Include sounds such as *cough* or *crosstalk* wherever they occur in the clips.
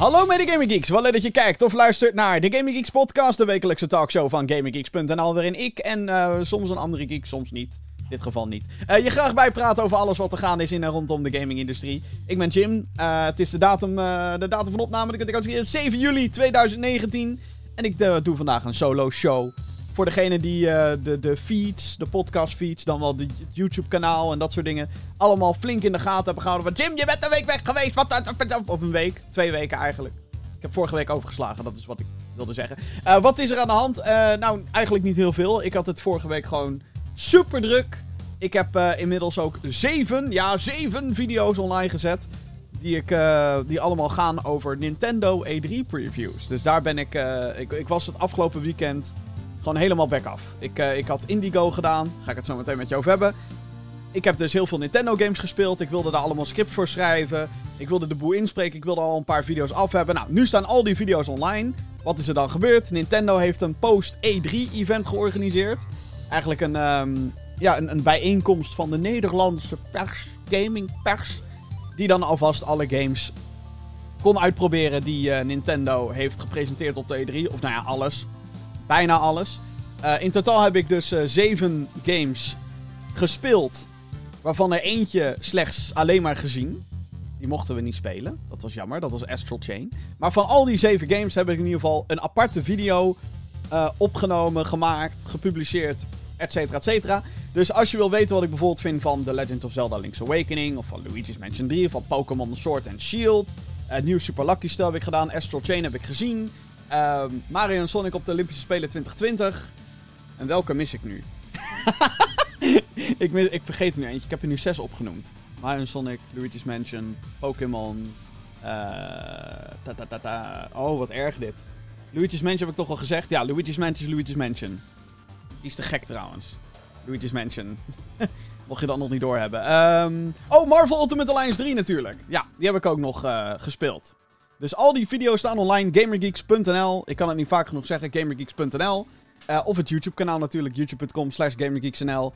Hallo mede Gaming Geeks, wel leuk dat je kijkt of luistert naar de Gaming Geeks podcast, de wekelijkse talkshow van GamingGeeks.nl, waarin ik en uh, soms een andere geek, soms niet, in dit geval niet, uh, je graag bijpraat over alles wat er gaande is in en rondom de gamingindustrie. Ik ben Jim, uh, het is de datum, de datum van opname, dat ik het 7 juli 2019 en ik doe vandaag een solo show. Voor degene die uh, de, de feeds, de podcast feeds, dan wel de YouTube kanaal en dat soort dingen, allemaal flink in de gaten hebben gehouden. Van Jim, je bent een week weg geweest. Wat, of een week, twee weken eigenlijk. Ik heb vorige week overgeslagen, dat is wat ik wilde zeggen. Uh, wat is er aan de hand? Uh, nou, eigenlijk niet heel veel. Ik had het vorige week gewoon super druk. Ik heb inmiddels ook zeven, ja zeven video's online gezet. Die, ik, die allemaal gaan over Nintendo E3 previews. Dus daar ben ik, ik... Ik was het afgelopen weekend gewoon helemaal back af. Ik, uh, ik had Indigo gedaan. Ga ik het zo meteen met je over hebben. Ik heb dus heel veel Nintendo games gespeeld. Ik wilde daar allemaal scripts voor schrijven. Ik wilde de boel inspreken. Ik wilde al een paar video's af hebben. Nou, nu staan al die video's online. Wat is er dan gebeurd? Nintendo heeft een post-E3-event georganiseerd. Eigenlijk een, um, ja, een, een bijeenkomst van de Nederlandse pers, gaming pers. Die dan alvast alle games kon uitproberen die uh, Nintendo heeft gepresenteerd op de E3. Of nou ja, alles bijna alles. Uh, in totaal heb ik dus uh, zeven games gespeeld. Waarvan er eentje slechts alleen maar gezien. Die mochten we niet spelen. Dat was jammer. Dat was Astral Chain. Maar van al die zeven games heb ik in ieder geval een aparte video uh, opgenomen, gemaakt, gepubliceerd, et cetera, et cetera. Dus als je wil weten wat ik bijvoorbeeld vind van The Legend of Zelda Link's Awakening, of van Luigi's Mansion 3, of van Pokémon Sword and Shield, uh, nieuw Super Lucky Stel heb ik gedaan, Astral Chain heb ik gezien, Um, Mario en Sonic op de Olympische Spelen 2020. En welke mis ik nu? *laughs* ik, mis, ik vergeet er nu eentje. Ik heb er nu zes opgenoemd. Mario en Sonic, Luigi's Mansion, Pokémon. Uh, ta, ta, ta, ta. Oh, wat erg dit. Luigi's Mansion heb ik toch al gezegd. Ja, Luigi's Mansion is Luigi's Mansion. Die is te gek trouwens. Luigi's Mansion. *laughs* Mocht je dat nog niet doorhebben. Um, oh, Marvel Ultimate Alliance 3 natuurlijk. Ja, die heb ik ook nog uh, gespeeld. Dus al die video's staan online. Gamergeeks.nl. Ik kan het niet vaak genoeg zeggen. Gamergeeks.nl. Uh, of het YouTube kanaal natuurlijk. YouTube.com slash GamerGeeksNL.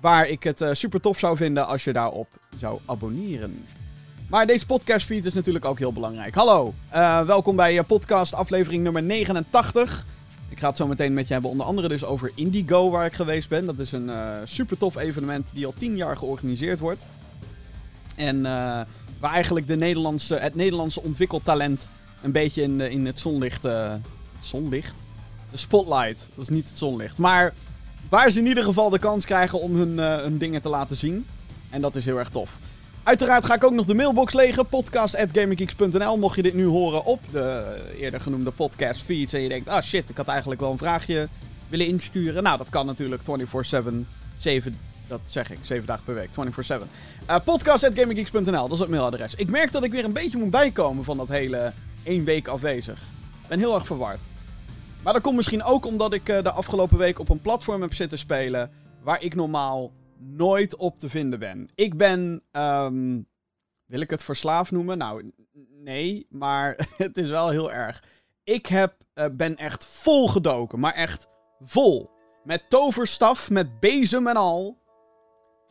Waar ik het uh, super tof zou vinden als je daarop zou abonneren. Maar deze podcastfeed is natuurlijk ook heel belangrijk. Hallo, uh, welkom bij podcast aflevering nummer 89. Ik ga het zo meteen met je hebben onder andere dus over Indigo waar ik geweest ben. Dat is een super tof evenement die al 10 jaar georganiseerd wordt. En Waar eigenlijk de Nederlandse, het Nederlandse ontwikkeltalent een beetje in, in het zonlicht. Uh, zonlicht? De spotlight. Dat is niet het zonlicht. Maar waar ze in ieder geval de kans krijgen om hun, uh, hun dingen te laten zien. En dat is heel erg tof. Uiteraard ga ik ook nog de mailbox legen. Podcast.gaminggeeks.nl. Mocht je dit nu horen op de eerder genoemde podcast feeds. En je denkt, ah shit, ik had eigenlijk wel een vraagje willen insturen. Nou, dat kan natuurlijk 24-7, 7 dat zeg ik, 7 dagen per week, 24-7. Uh, Podcast.gaminggeeks.nl, dat is het mailadres. Ik merk dat ik weer een beetje moet bijkomen van dat hele één week afwezig. Ben heel erg verward. Maar dat komt misschien ook omdat ik uh, de afgelopen week op een platform heb zitten spelen. waar ik normaal nooit op te vinden ben. Ik ben. Um, wil ik het verslaafd noemen? Nou, nee, maar *laughs* het is wel heel erg. Ik heb, uh, ben echt vol gedoken, maar echt vol. Met toverstaf, met bezem en al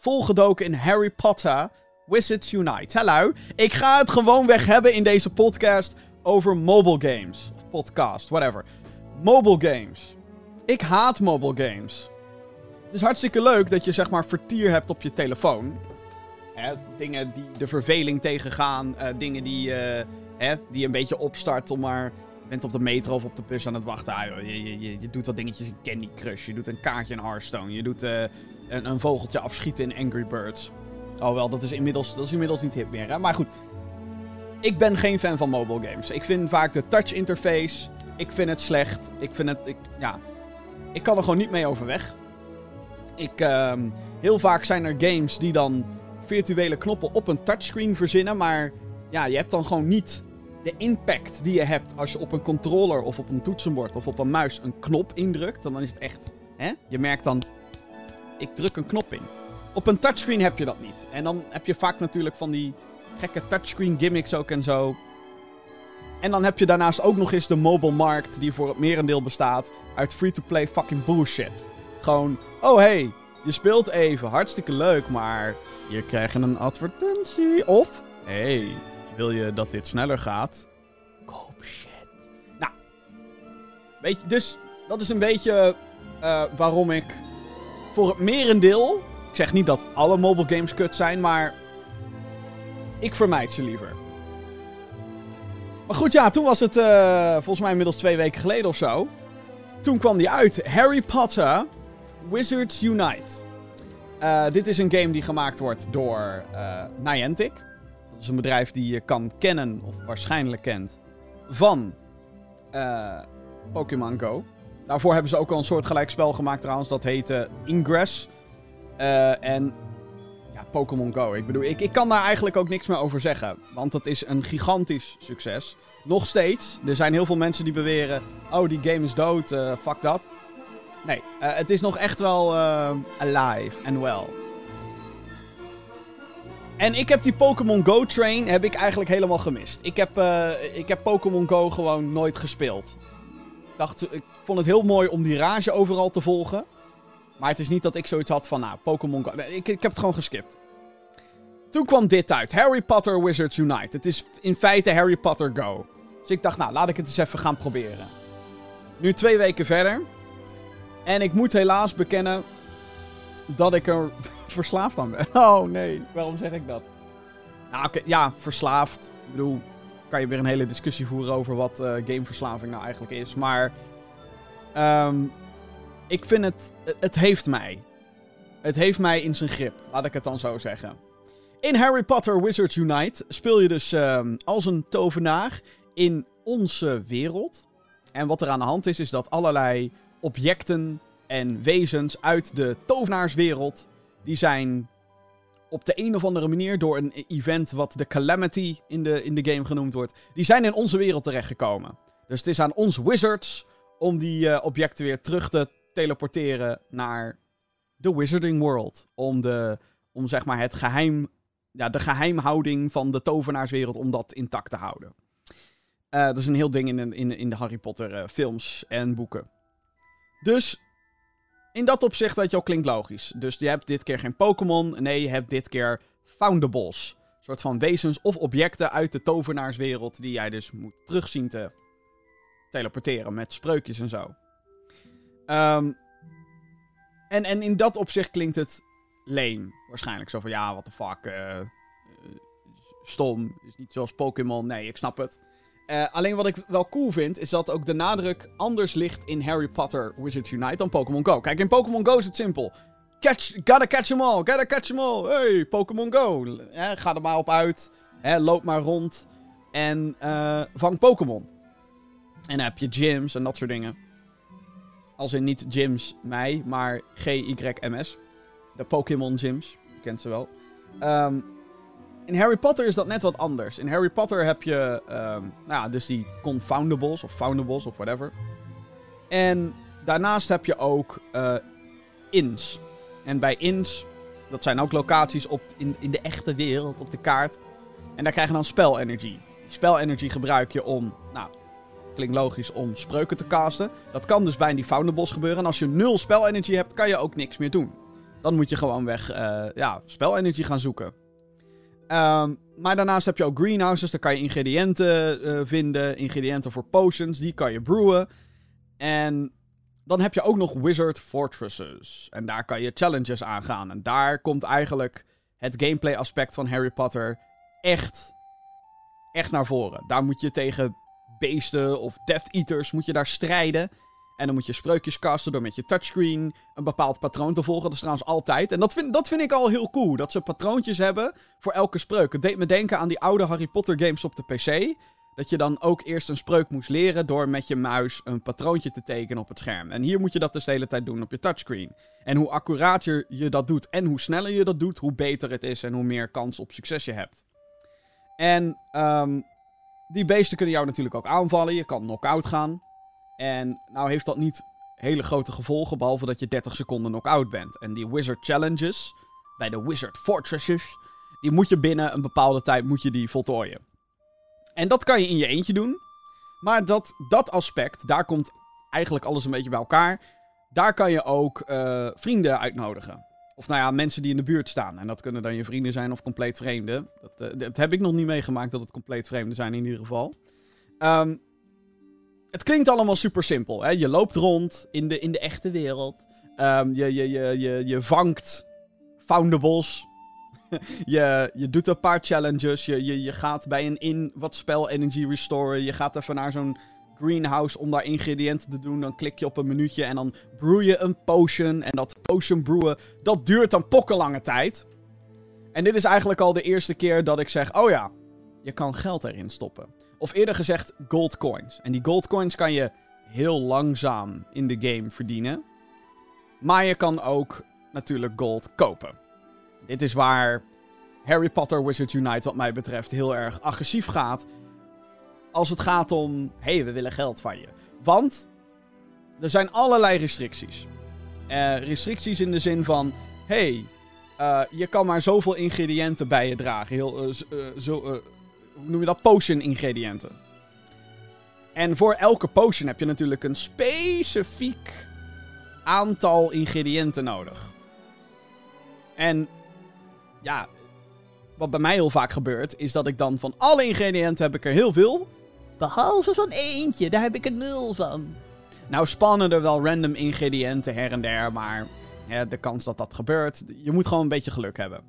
volgedoken in Harry Potter Wizards Unite. Hallo, ik ga het gewoon weg hebben in deze podcast over mobile games. Of podcast, whatever. Mobile games. Ik haat mobile games. Het is hartstikke leuk dat je zeg maar vertier hebt op je telefoon. Hè, dingen die de verveling tegengaan. Uh, dingen die, uh, hè, die een beetje opstart om maar... Bent op de metro of op de bus aan het wachten. Ah, je, doet wat dingetjes in Candy Crush. Je doet een kaartje in Hearthstone. Je doet... Uh, een, een vogeltje afschieten in Angry Birds. Oh wel, dat is inmiddels, dat is inmiddels niet hip meer. Hè? Maar goed. Ik ben geen fan van mobile games. Ik vind vaak de touch interface. Ik vind het slecht. Ik vind het. Ik, ja. Ik kan er gewoon niet mee overweg. Ik, uh, heel vaak zijn er games die dan virtuele knoppen op een touchscreen verzinnen. Maar ja, je hebt dan gewoon niet de impact die je hebt als je op een controller of op een toetsenbord of op een muis een knop indrukt. Dan is het echt. Hè? Je merkt dan ik druk een knop in. Op een touchscreen heb je dat niet. En dan heb je vaak natuurlijk van die gekke touchscreen gimmicks ook en zo. En dan heb je daarnaast ook nog eens de mobile markt, die voor het merendeel bestaat uit free-to-play fucking bullshit. Gewoon, oh hey, je speelt even, hartstikke leuk, maar je krijgt een advertentie. Of, hey, wil je dat dit sneller gaat? Koop shit. Nou. Weet je, dus dat is een beetje uh, waarom ik voor het merendeel... Ik zeg niet dat alle mobile games kut zijn, maar... Ik vermijd ze liever. Maar goed, ja, toen was het uh, volgens mij inmiddels twee weken geleden of zo. Toen kwam die uit. Harry Potter Wizards Unite. Uh, dit is een game die gemaakt wordt door uh, Niantic. Dat is een bedrijf die je kan kennen, of waarschijnlijk kent, van Pokémon Go. Daarvoor hebben ze ook al een soortgelijk spel gemaakt trouwens, dat heette Ingress. en ja, Pokémon Go. Ik bedoel, ik, ik kan daar eigenlijk ook niks meer over zeggen. Want dat is een gigantisch succes. Nog steeds. Er zijn heel veel mensen die beweren: oh, die game is dood, fuck dat. Nee, uh, het is nog echt wel uh, alive and well. En ik heb die Pokémon Go train heb ik eigenlijk helemaal gemist. Ik heb, uh, ik heb Pokémon Go gewoon nooit gespeeld. Dacht, ik vond het heel mooi om die rage overal te volgen. Maar het is niet dat ik zoiets had van, nou, Pokémon ik, ik heb het gewoon geskipt. Toen kwam dit uit. Harry Potter Wizards Unite. Het is in feite Harry Potter Go. Dus ik dacht, nou, laat ik het eens even gaan proberen. Nu twee weken verder. En ik moet helaas bekennen dat ik er *laughs* verslaafd aan ben. Oh nee, waarom zeg ik dat? Nou, ja, verslaafd. Ik bedoel, kan je weer een hele discussie voeren over wat uh, gameverslaving nou eigenlijk is. Maar um, ik vind het, het heeft mij. Het heeft mij in zijn grip, laat ik het dan zo zeggen. In Harry Potter Wizards Unite speel je dus um, als een tovenaar in onze wereld. En wat er aan de hand is, is dat allerlei objecten en wezens uit de tovenaarswereld. Die zijn op de een of andere manier door een event wat de Calamity in de, in de game genoemd wordt. Die zijn in onze wereld terechtgekomen. Dus het is aan ons wizards om die uh, objecten weer terug te teleporteren naar de Wizarding World. Om, de, om zeg maar het geheim, ja, de geheimhouding van de tovenaarswereld, om dat intact te houden. Uh, dat is een heel ding in, in, in de Harry Potter uh, films en boeken. Dus in dat opzicht, weet je al, klinkt logisch. Dus je hebt dit keer geen Pokémon. Nee, je hebt dit keer Foundables. Een soort van wezens of objecten uit de tovenaarswereld. Die jij dus moet terugzien te teleporteren met spreukjes en zo. Um, en, en in dat opzicht klinkt het lame. Waarschijnlijk zo van ja, what the fuck. Uh, stom. Is niet zoals Pokémon. Nee, ik snap het. Uh, alleen wat ik wel cool vind, is dat ook de nadruk anders ligt in Harry Potter Wizards Unite dan Pokémon Go. Kijk, in Pokémon Go is het simpel. Catch, gotta catch them all, gotta catch them all. Hey, Pokémon Go. Eh, ga er maar op uit. Loop maar rond. En uh, vang Pokémon. En dan heb je gyms en dat soort dingen. Als in niet gyms mij, maar G-Y-M-S. De Pokémon gyms. Je kent ze wel. Um, in Harry Potter is dat net wat anders. In Harry Potter heb je, um, nou ja, dus die confoundables of foundables of whatever. En daarnaast heb je ook uh, ins. En bij ins, dat zijn ook locaties op, in, in de echte wereld, op de kaart. En daar krijg je dan spelenergy. Die spelenergy gebruik je om, nou, klinkt logisch, om spreuken te casten. Dat kan dus bij die foundables gebeuren. En als je nul spelenergy hebt, kan je ook niks meer doen. Dan moet je gewoon weg, uh, ja, spelenergy gaan zoeken. Um, maar daarnaast heb je ook greenhouses. Daar kan je ingrediënten uh, vinden. Ingrediënten voor potions. Die kan je brewen. En dan heb je ook nog Wizard Fortresses. En daar kan je challenges aangaan. En daar komt eigenlijk het gameplay aspect van Harry Potter echt, echt naar voren. Daar moet je tegen beesten of Death Eaters moet je daar strijden. En dan moet je spreukjes casten door met je touchscreen een bepaald patroon te volgen. Dat is trouwens altijd. En dat vind, dat vind ik al heel cool. Dat ze patroontjes hebben voor elke spreuk. Het deed me denken aan die oude Harry Potter games op de PC. Dat je dan ook eerst een spreuk moest leren door met je muis een patroontje te tekenen op het scherm. En hier moet je dat dus de hele tijd doen op je touchscreen. En hoe accurater je dat doet en hoe sneller je dat doet, hoe beter het is en hoe meer kans op succes je hebt. En um, die beesten kunnen jou natuurlijk ook aanvallen. Je kan knock-out gaan. En nou heeft dat niet hele grote gevolgen, behalve dat je 30 seconden knock-out bent. En die Wizard Challenges, bij de Wizard Fortresses, die moet je binnen een bepaalde tijd moet je die voltooien. En dat kan je in je eentje doen. Maar dat, dat aspect, daar komt eigenlijk alles een beetje bij elkaar. Daar kan je ook uh, vrienden uitnodigen. Of nou ja, mensen die in de buurt staan. En dat kunnen dan je vrienden zijn of compleet vreemden. Dat, uh, dat heb ik nog niet meegemaakt dat het compleet vreemden zijn in ieder geval. Ehm, het klinkt allemaal super simpel. Hè? Je loopt rond in de, in de echte wereld. Ehm, je, je, je, je, je vangt foundables. *laughs* je, je doet een paar challenges. Je, je, je gaat bij een in wat spel energy restoren. Je gaat even naar zo'n greenhouse om daar ingrediënten te doen. Dan klik je op een minuutje en dan brew je een potion. En dat potion brewen, dat duurt dan pokkenlange tijd. En dit is eigenlijk al de eerste keer dat ik zeg: oh ja, je kan geld erin stoppen. Of eerder gezegd, gold coins. En die gold coins kan je heel langzaam in de game verdienen. Maar je kan ook natuurlijk gold kopen. Dit is waar Harry Potter Wizards Unite, wat mij betreft, heel erg agressief gaat. Als het gaat om: hé, hey, we willen geld van je. Want er zijn allerlei restricties. Uh, restricties in de zin van: hey, uh, je kan maar zoveel ingrediënten bij je dragen. Heel, uh, zo, hoe noem je dat? Potion ingrediënten. En voor elke potion heb je natuurlijk een specifiek aantal ingrediënten nodig. En ja, wat bij mij heel vaak gebeurt, is dat ik dan van alle ingrediënten heb ik er heel veel. Behalve van eentje, daar heb ik een nul van. Nou spannen er wel random ingrediënten her en der, maar ja, de kans dat dat gebeurt, je moet gewoon een beetje geluk hebben.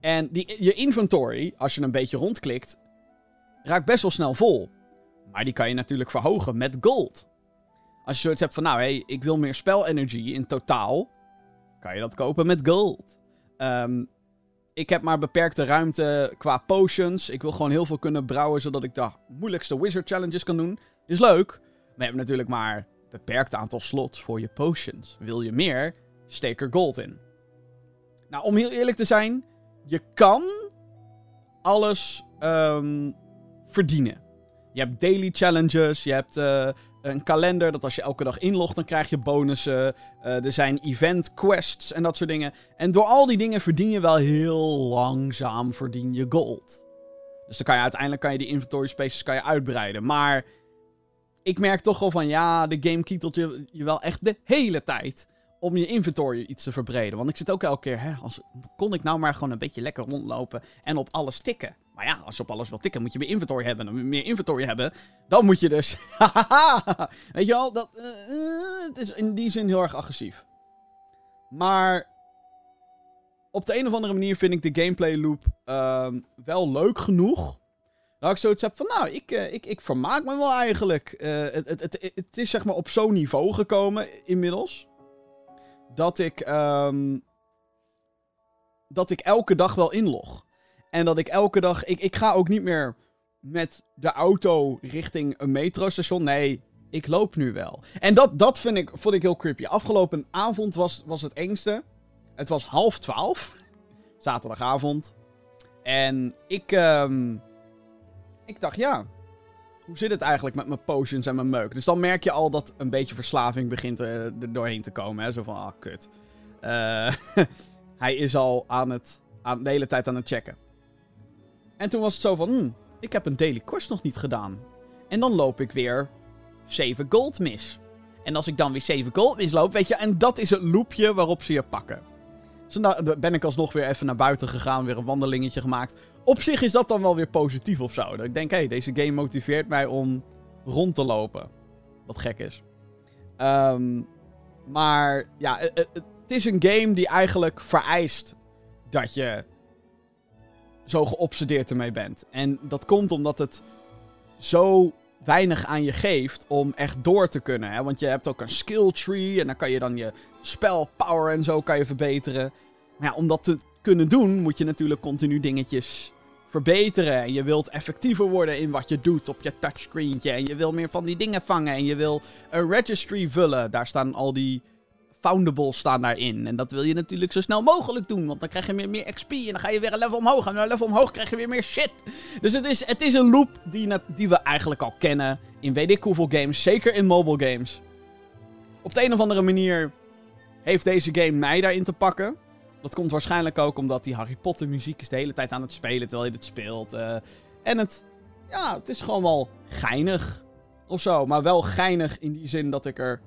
En die, je inventory, als je een beetje rondklikt, raakt best wel snel vol. Maar die kan je natuurlijk verhogen met gold. Als je zoiets hebt van, nou hé, hey, ik wil meer spelenergy in totaal, kan je dat kopen met gold. Um, ik heb maar beperkte ruimte qua potions. Ik wil gewoon heel veel kunnen brouwen, zodat ik de moeilijkste wizard challenges kan doen. Is leuk. Maar je hebt natuurlijk maar een beperkt aantal slots voor je potions. Wil je meer, steek er gold in. Nou, om heel eerlijk te zijn, je kan alles um, verdienen. Je hebt daily challenges, je hebt uh, een kalender dat als je elke dag inlogt, dan krijg je bonussen. Uh, er zijn event quests en dat soort dingen. En door al die dingen verdien je wel heel langzaam verdien je gold. Dus dan kan je uiteindelijk kan je die inventory spaces kan je uitbreiden. Maar ik merk toch wel van ja, de game kietelt je, je wel echt de hele tijd om je inventory iets te verbreden. Want ik zit ook elke keer, hè, als, kon ik nou maar gewoon een beetje lekker rondlopen en op alles tikken. Maar ja, als je op alles wil tikken, moet je meer inventory hebben. En meer inventory hebben, dan moet je dus... *laughs* Weet je wel, dat, uh, het is in die zin heel erg agressief. Maar op de een of andere manier vind ik de gameplay loop uh, wel leuk genoeg. Dat ik zoiets heb van, nou, ik, uh, ik, ik vermaak me wel eigenlijk. Het, het, het, het, is zeg maar op zo'n niveau gekomen inmiddels. Dat ik, um, dat ik elke dag wel inlog. En dat ik elke dag. Ik, ik ga ook niet meer met de auto richting een metrostation. Nee, ik loop nu wel. En dat, dat vind ik, vond ik heel creepy. Afgelopen avond was, was het engste. Het was half twaalf. Zaterdagavond. En ik. Um, ik dacht, ja. Hoe zit het eigenlijk met mijn potions en mijn meuk? Dus dan merk je al dat een beetje verslaving begint er, er doorheen te komen. Hè? Zo van, ah, kut. Uh, *laughs* hij is al aan het, aan, de hele tijd aan het checken. En toen was het zo van, hmm, ik heb een daily quest nog niet gedaan. En dan loop ik weer 7 gold mis. En als ik dan weer 7 gold misloop, weet je, en dat is het loopje waarop ze je pakken. Dus dan ben ik alsnog weer even naar buiten gegaan, weer een wandelingetje gemaakt. Op zich is dat dan wel weer positief of zo. Dat ik denk, hé, hey, deze game motiveert mij om rond te lopen. Wat gek is. Um, maar ja, het, het is een game die eigenlijk vereist dat je zo geobsedeerd ermee bent. En dat komt omdat het zo weinig aan je geeft om echt door te kunnen. Hè? Want je hebt ook een skill tree en dan kan je dan je spelpower en zo kan je verbeteren. Maar ja, om dat te kunnen doen moet je natuurlijk continu dingetjes verbeteren. En je wilt effectiever worden in wat je doet op je touchscreentje. En je wil meer van die dingen vangen. En je wil een registry vullen. Daar staan al die foundables staan daarin. En dat wil je natuurlijk zo snel mogelijk doen. Want dan krijg je meer, meer XP. En dan ga je weer een level omhoog. En een level omhoog krijg je weer meer shit. Dus het is, het is een loop die, die we eigenlijk al kennen. In weet ik hoeveel games. Zeker in mobile games. Op de een of andere manier heeft deze game mij daarin te pakken. Dat komt waarschijnlijk ook omdat die Harry Potter muziek is de hele tijd aan het spelen terwijl je het speelt. Uh, en het, ja, het is gewoon wel geinig of zo. Maar wel geinig in die zin dat ik er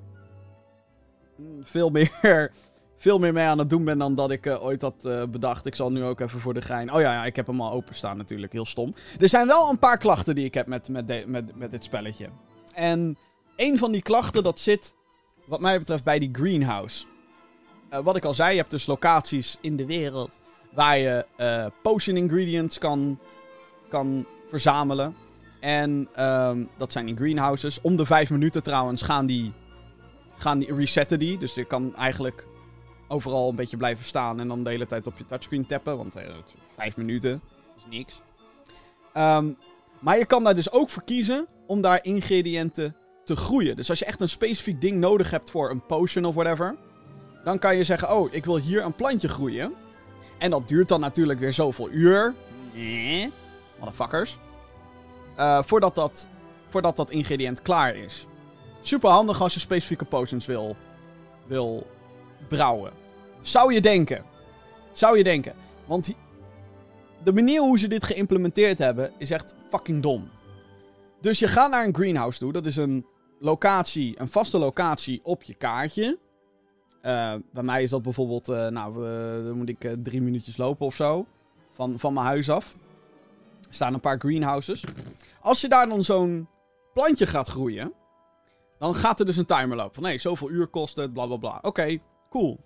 veel meer *laughs* veel meer mee aan het doen ben dan dat ik eh, ooit had eh, bedacht. Ik zal nu ook even voor de gein. Oh ja, ja, ik heb hem al openstaan natuurlijk. Heel stom. Er zijn wel een paar klachten die ik heb met, met, met, met dit spelletje. En een van die klachten, dat zit, wat mij betreft, bij die greenhouse. Uh, wat ik al zei, je hebt dus locaties in de wereld waar je potion ingredients kan, kan verzamelen. En um, dat zijn in greenhouses. Om de vijf minuten trouwens gaan die, gaan die resetten die. Dus je kan eigenlijk overal een beetje blijven staan en dan de hele tijd op je touchscreen tappen. Want eh, vijf minuten is niks. Um, maar je kan daar dus ook voor kiezen om daar ingrediënten te groeien. Dus als je echt een specifiek ding nodig hebt voor een potion of whatever. Dan kan je zeggen, oh, ik wil hier een plantje groeien. En dat duurt dan natuurlijk weer zoveel uur. Nee, motherfuckers. Uh, voordat, dat, voordat dat ingrediënt klaar is. Super handig als je specifieke potions wil, wil brouwen. Zou je denken. Zou je denken. Want de manier hoe ze dit geïmplementeerd hebben is echt fucking dom. Dus je gaat naar een greenhouse toe. Dat is een locatie, een vaste locatie op je kaartje. Uh, bij mij is dat bijvoorbeeld, uh, nou, uh, dan moet ik drie minuutjes lopen of zo. Van, van mijn huis af. Er staan een paar greenhouses. Als je daar dan zo'n plantje gaat groeien, dan gaat er dus een timer lopen. Van nee, zoveel uur kost het, bla bla bla. Oké, cool.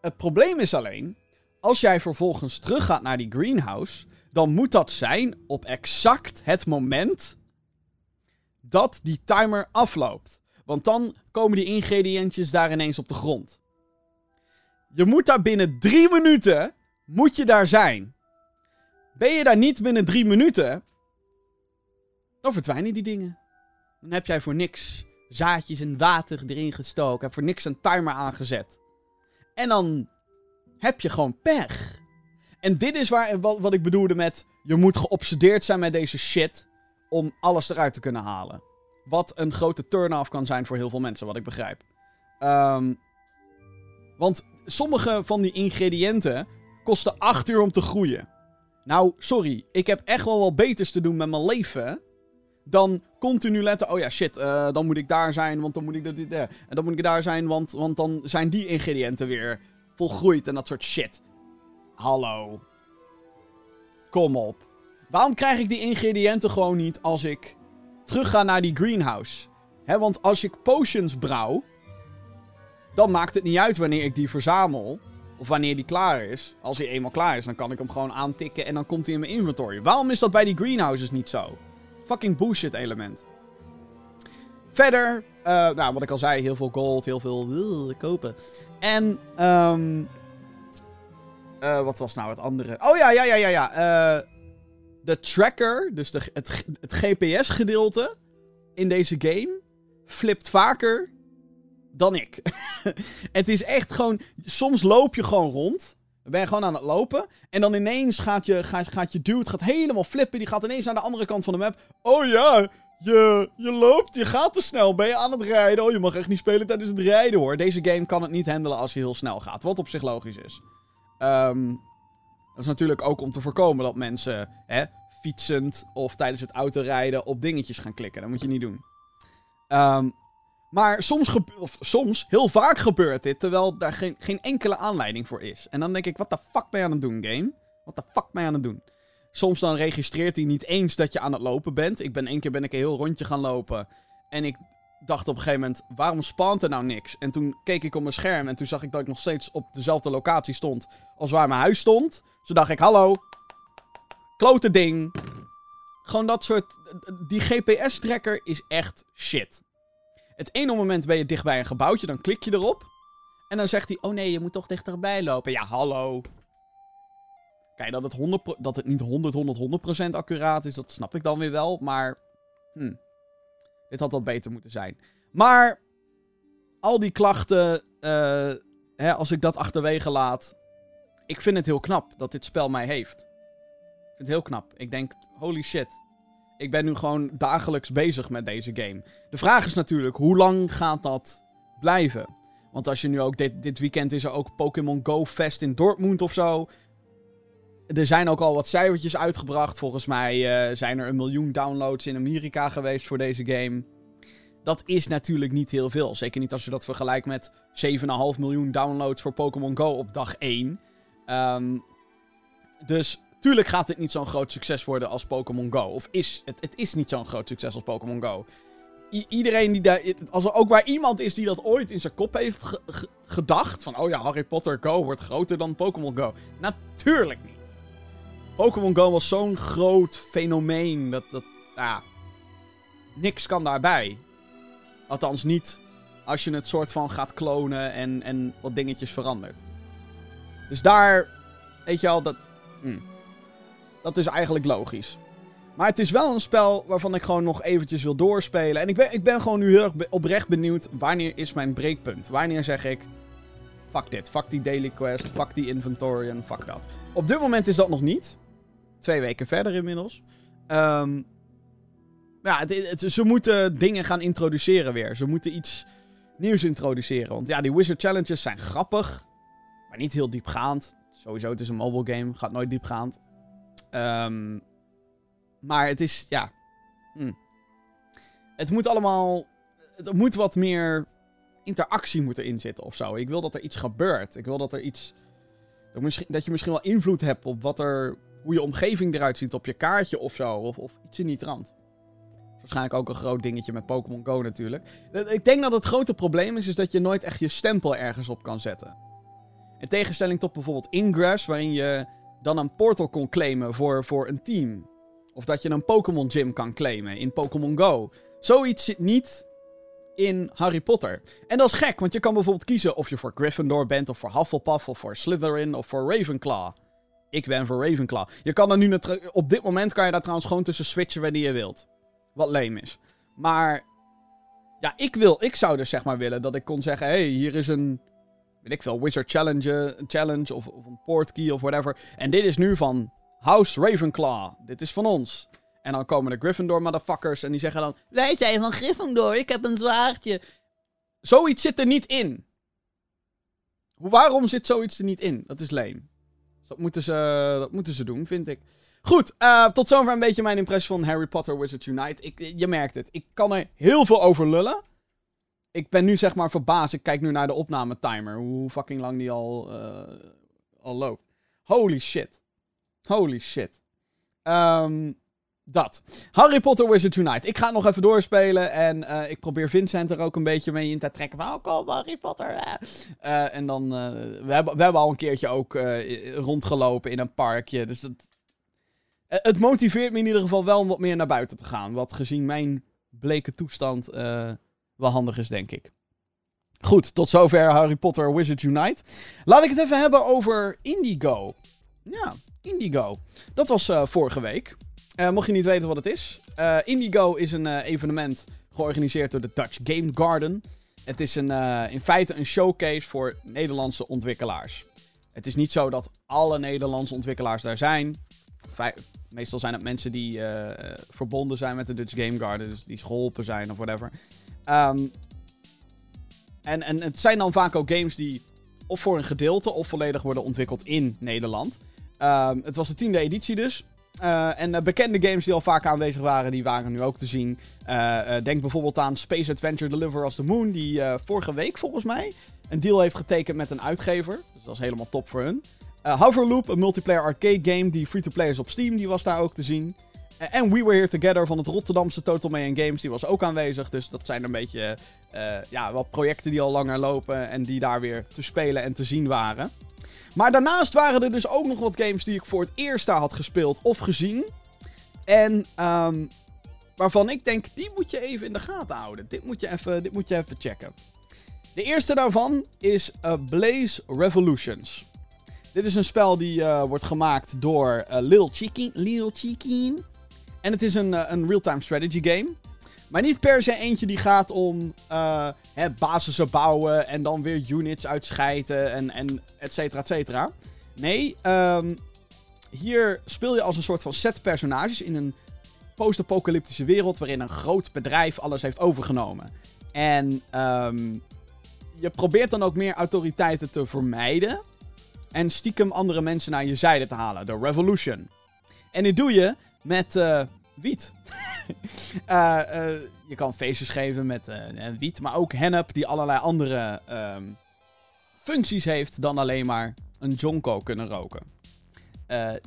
Het probleem is alleen, als jij vervolgens teruggaat naar die greenhouse, dan moet dat zijn op exact het moment dat die timer afloopt. Want dan komen die ingrediëntjes daar ineens op de grond. Je moet daar binnen drie minuten, moet je daar zijn. Ben je daar niet binnen drie minuten, dan verdwijnen die dingen. Dan heb jij voor niks zaadjes en water erin gestoken. Heb voor niks een timer aangezet. En dan heb je gewoon pech. En dit is waar, wat, ik bedoelde met... Je moet geobsedeerd zijn met deze shit... om alles eruit te kunnen halen. Wat een grote turn-off kan zijn voor heel veel mensen, wat ik begrijp. Um, want sommige van die ingrediënten kosten 8 uur om te groeien. Nou, sorry. Ik heb echt wel wat beters te doen met mijn leven. Dan continu letten. Oh ja, shit. Uh, dan moet ik daar zijn. Want dan moet ik. Dat, uh, en dan moet ik daar zijn. Want, want dan zijn die ingrediënten weer volgroeid. En dat soort shit. Hallo. Kom op. Waarom krijg ik die ingrediënten gewoon niet als ik terug ga naar die greenhouse? He, want als ik potions brouw. Dan maakt het niet uit wanneer ik die verzamel. Of wanneer die klaar is. Als hij eenmaal klaar is, dan kan ik hem gewoon aantikken en dan komt hij in mijn inventory. Waarom is dat bij die greenhouses niet zo? Fucking bullshit element. Verder, uh, nou, wat ik al zei, heel veel gold, heel veel uh, kopen. En, um, uh, wat was nou het andere? Oh ja, ja, ja, ja, ja. de tracker, dus de, het, het GPS-gedeelte in deze game, flipt vaker dan ik. *laughs* het is echt gewoon. Soms loop je gewoon rond. Ben je gewoon aan het lopen. En dan ineens gaat je, gaat, gaat je dude gaat helemaal flippen. Die gaat ineens naar de andere kant van de map. Oh ja, je, je loopt, je gaat te snel. Ben je aan het rijden? Oh, je mag echt niet spelen tijdens het rijden hoor. Deze game kan het niet handelen als je heel snel gaat. Wat op zich logisch is. Um, dat is natuurlijk ook om te voorkomen dat mensen hè, fietsend of tijdens het autorijden op dingetjes gaan klikken. Dat moet je niet doen. Um, maar soms, of soms, heel vaak gebeurt dit, terwijl daar geen, enkele aanleiding voor is. En dan denk ik, wat de fuck ben je aan het doen, game? Wat de fuck ben je aan het doen? Soms dan registreert hij niet eens dat je aan het lopen bent. Ik ben één keer ben ik een heel rondje gaan lopen. En ik dacht op een gegeven moment, waarom spant er nou niks? En toen keek ik op mijn scherm en toen zag ik dat ik nog steeds op dezelfde locatie stond als waar mijn huis stond. Dus dacht ik, hallo, klote ding. Gewoon dat soort... Die GPS-tracker is echt shit. Het ene moment ben je dicht bij een gebouwtje, dan klik je erop. En dan zegt hij, oh nee, je moet toch dichterbij lopen. Ja, hallo. Kijk, dat het, 100 dat het niet 100, 100, 100% accuraat is, dat snap ik dan weer wel. Maar, hm, dit had wat beter moeten zijn. Maar, al die klachten, uh, hè, als ik dat achterwege laat. Ik vind het heel knap dat dit spel mij heeft. Ik vind het heel knap. Ik denk, holy shit. Ik ben nu gewoon dagelijks bezig met deze game. De vraag is natuurlijk, hoe lang gaat dat blijven? Want als je nu ook dit, dit weekend is er ook Pokémon Go Fest in Dortmund of zo. Er zijn ook al wat cijfertjes uitgebracht. Volgens mij uh, zijn er een miljoen downloads in Amerika geweest voor deze game. dat is natuurlijk niet heel veel. Zeker niet als je dat vergelijkt met 7,5 miljoen downloads voor Pokémon Go op dag 1. Ehm, dus tuurlijk gaat dit niet zo'n groot succes worden als Pokémon Go. Of is het, het is niet zo'n groot succes als Pokémon Go. iedereen die daar. Als er ook maar iemand is die dat ooit in zijn kop heeft gedacht. Van oh ja, Harry Potter Go wordt groter dan Pokémon Go. Natuurlijk niet. Pokémon Go was zo'n groot fenomeen. Dat, dat, ja, niks kan daarbij. Althans niet als je het soort van gaat klonen en, en wat dingetjes verandert. Dus daar, weet je al, dat, hm, dat is eigenlijk logisch. Maar het is wel een spel waarvan ik gewoon nog eventjes wil doorspelen. En ik ben, ik ben gewoon nu heel oprecht benieuwd, wanneer is mijn breekpunt? Wanneer zeg ik, fuck dit, fuck die daily quest, fuck die inventory en fuck dat. Op dit moment is dat nog niet. Twee weken verder inmiddels. Um, ja, het, ze moeten dingen gaan introduceren weer. Ze moeten iets nieuws introduceren. Want ja, die Wizard Challenges zijn grappig. Maar niet heel diepgaand. Sowieso, het is een mobile game. Gaat nooit diepgaand. Um, maar het is, ja... Hm. Het moet allemaal... Het moet wat meer interactie moeten inzitten of zo. Ik wil dat er iets gebeurt. Ik wil dat er iets... Dat, dat je misschien wel invloed hebt op wat er... Hoe je omgeving eruit ziet op je kaartje of zo. Of, of iets in die trant. Waarschijnlijk ook een groot dingetje met Pokémon Go natuurlijk. Ik denk dat het grote probleem is, is dat je nooit echt je stempel ergens op kan zetten. In tegenstelling tot bijvoorbeeld Ingress, waarin je dan een portal kon claimen voor, voor een team. Of dat je een Pokémon Gym kan claimen in Pokémon Go. Zoiets zit niet in Harry Potter. En dat is gek, want je kan bijvoorbeeld kiezen of je voor Gryffindor bent, of voor Hufflepuff, of voor Slytherin, of voor Ravenclaw. Ik ben voor Ravenclaw. Je kan er nu op dit moment kan je daar trouwens gewoon tussen switchen wanneer je wilt. Wat leem is. Maar ja, ik, wil, ik zou dus zeg maar willen dat ik kon zeggen: hey, hier is een. Weet ik veel, Wizard Challenge, challenge of, of een portkey of whatever. En dit is nu van House Ravenclaw. Dit is van ons. En dan komen de Gryffindor motherfuckers en die zeggen dan: Wij zijn van Gryffindor, ik heb een zwaardje. Zoiets zit er niet in. Waarom zit zoiets er niet in? Dat is leem. Dus dat moeten ze, dat moeten ze doen, vind ik. Goed, uh, tot zover een beetje mijn impressie van Harry Potter Wizards Unite. Ik, je merkt het, ik kan er heel veel over lullen. Ik ben nu zeg maar verbaasd. Ik kijk nu naar de opnametimer. Hoe fucking lang die al, uh, al loopt. Holy shit. Holy shit. Um, dat. Harry Potter Wizards Unite. Ik ga nog even doorspelen. En uh, ik probeer Vincent er ook een beetje mee in te trekken. Van, oh, Harry Potter. Uh, en dan... We, hebben, we hebben al een keertje ook rondgelopen in een parkje. Dus dat, eh, het motiveert me in ieder geval wel om wat meer naar buiten te gaan. Wat gezien mijn bleke toestand wel handig is, denk ik. Goed, tot zover Harry Potter Wizards Unite. Laat ik het even hebben over Indigo. Ja, Indigo. Dat was uh, vorige week. Uh, mocht je niet weten wat het is. Indigo is een evenement georganiseerd door de Dutch Game Garden. Het is een, in feite een showcase voor Nederlandse ontwikkelaars. Het is niet zo dat alle Nederlandse ontwikkelaars daar zijn. Meestal zijn het mensen die verbonden zijn met de Dutch Game Garden. Dus die geholpen zijn of whatever. Um, en, en het zijn dan vaak ook games die of voor een gedeelte of volledig worden ontwikkeld in Nederland. Um, het was de tiende editie dus. Uh, en uh, bekende games die al vaak aanwezig waren, die waren nu ook te zien. Uh, denk bijvoorbeeld aan Space Adventure Deliver Us the Moon, die vorige week volgens mij een deal heeft getekend met een uitgever. Dus dat is helemaal top voor hun. Hoverloop, een multiplayer arcade game die free-to-play is op Steam, die was daar ook te zien. Uh, en We Were Here Together van het Rotterdamse Total May Games, die was ook aanwezig. Dus dat zijn een beetje uh, ja, wat projecten die al langer lopen en die daar weer te spelen en te zien waren. Maar daarnaast waren er dus ook nog wat games die ik voor het eerst daar had gespeeld of gezien. En um, waarvan ik denk, die moet je even in de gaten houden. Dit moet je even, dit moet je even checken. De eerste daarvan is Blaze Revolutions. Dit is een spel die wordt gemaakt door Lil Chikin. Lil Chikin. En het is een, uh, een real-time strategy game. Maar niet per se eentje die gaat om hè, basissen bouwen en dan weer units uitscheiden en, en et cetera, et cetera. Nee, um, hier speel je als een soort van set personages in een post-apocalyptische wereld waarin een groot bedrijf alles heeft overgenomen. En um, je probeert dan ook meer autoriteiten te vermijden en stiekem andere mensen naar je zijde te halen. De Revolution. En dit doe je met uh, wiet. uh, *laughs* uh, je kan feestjes geven met uh, wiet, maar ook hennep die allerlei andere um, functies heeft dan alleen maar een jonko kunnen roken.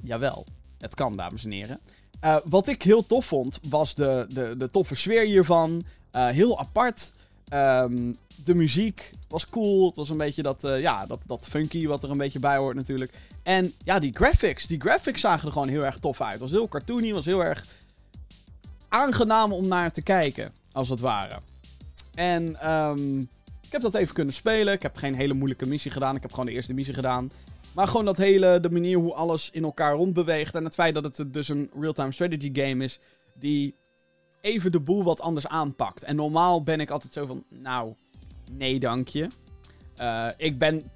jawel, het kan, dames en heren. wat ik heel tof vond, was de, de, de toffe sfeer hiervan. heel apart. Um, de muziek was cool. Het was een beetje dat, ja, dat, dat funky wat er een beetje bij hoort natuurlijk. En ja, die graphics. Die graphics zagen er gewoon heel erg tof uit. Het was heel cartoony, was heel erg aangenaam om naar te kijken, als het ware. En um, ik heb dat even kunnen spelen. Ik heb geen hele moeilijke missie gedaan. Ik heb gewoon de eerste missie gedaan. Maar gewoon dat hele, de manier hoe alles in elkaar rondbeweegt. En het feit dat het dus een real-time strategy game is. Die even de boel wat anders aanpakt. En normaal ben ik altijd zo van, nou, nee dankje. Uh, ik ben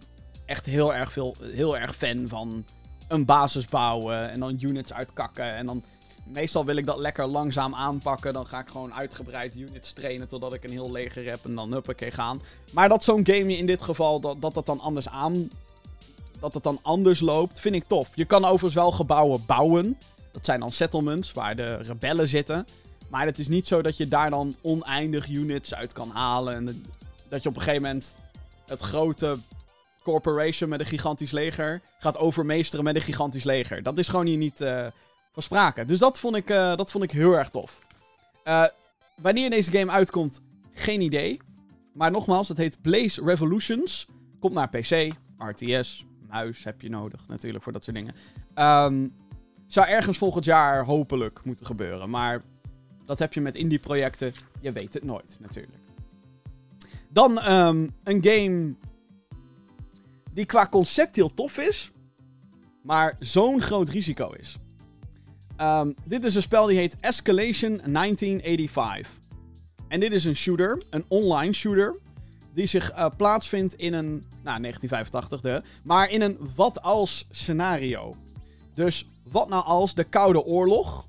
echt heel erg, veel, heel erg fan van een basis bouwen en dan units uitkakken. En dan meestal wil ik dat lekker langzaam aanpakken. Dan ga ik gewoon uitgebreid units trainen totdat ik een heel leger heb en dan huppakee gaan. Maar dat zo'n game in dit geval, dat, dat dat dan anders aan... Dat het dan anders loopt, vind ik tof. Je kan overigens wel gebouwen bouwen. Dat zijn dan settlements waar de rebellen zitten. Maar het is niet zo dat je daar dan oneindig units uit kan halen. En dat je op een gegeven moment het grote corporation met een gigantisch leger gaat overmeesteren met een gigantisch leger. Dat is gewoon hier niet uh, van sprake. Dus dat vond ik, uh, dat vond ik heel erg tof. Uh, wanneer deze game uitkomt, geen idee. Maar nogmaals, het heet Blaze Revolutions. Komt naar PC, RTS, muis heb je nodig natuurlijk voor dat soort dingen. Um, zou ergens volgend jaar hopelijk moeten gebeuren. Maar dat heb je met indie projecten. Je weet het nooit natuurlijk. Dan um, een game die qua concept heel tof is, maar zo'n groot risico is. Um, dit is een spel die heet Escalation 1985. En dit is een shooter, een online shooter, die zich uh, plaatsvindt in een, nou 1985 de, maar in een wat als scenario. Dus wat nou als de Koude Oorlog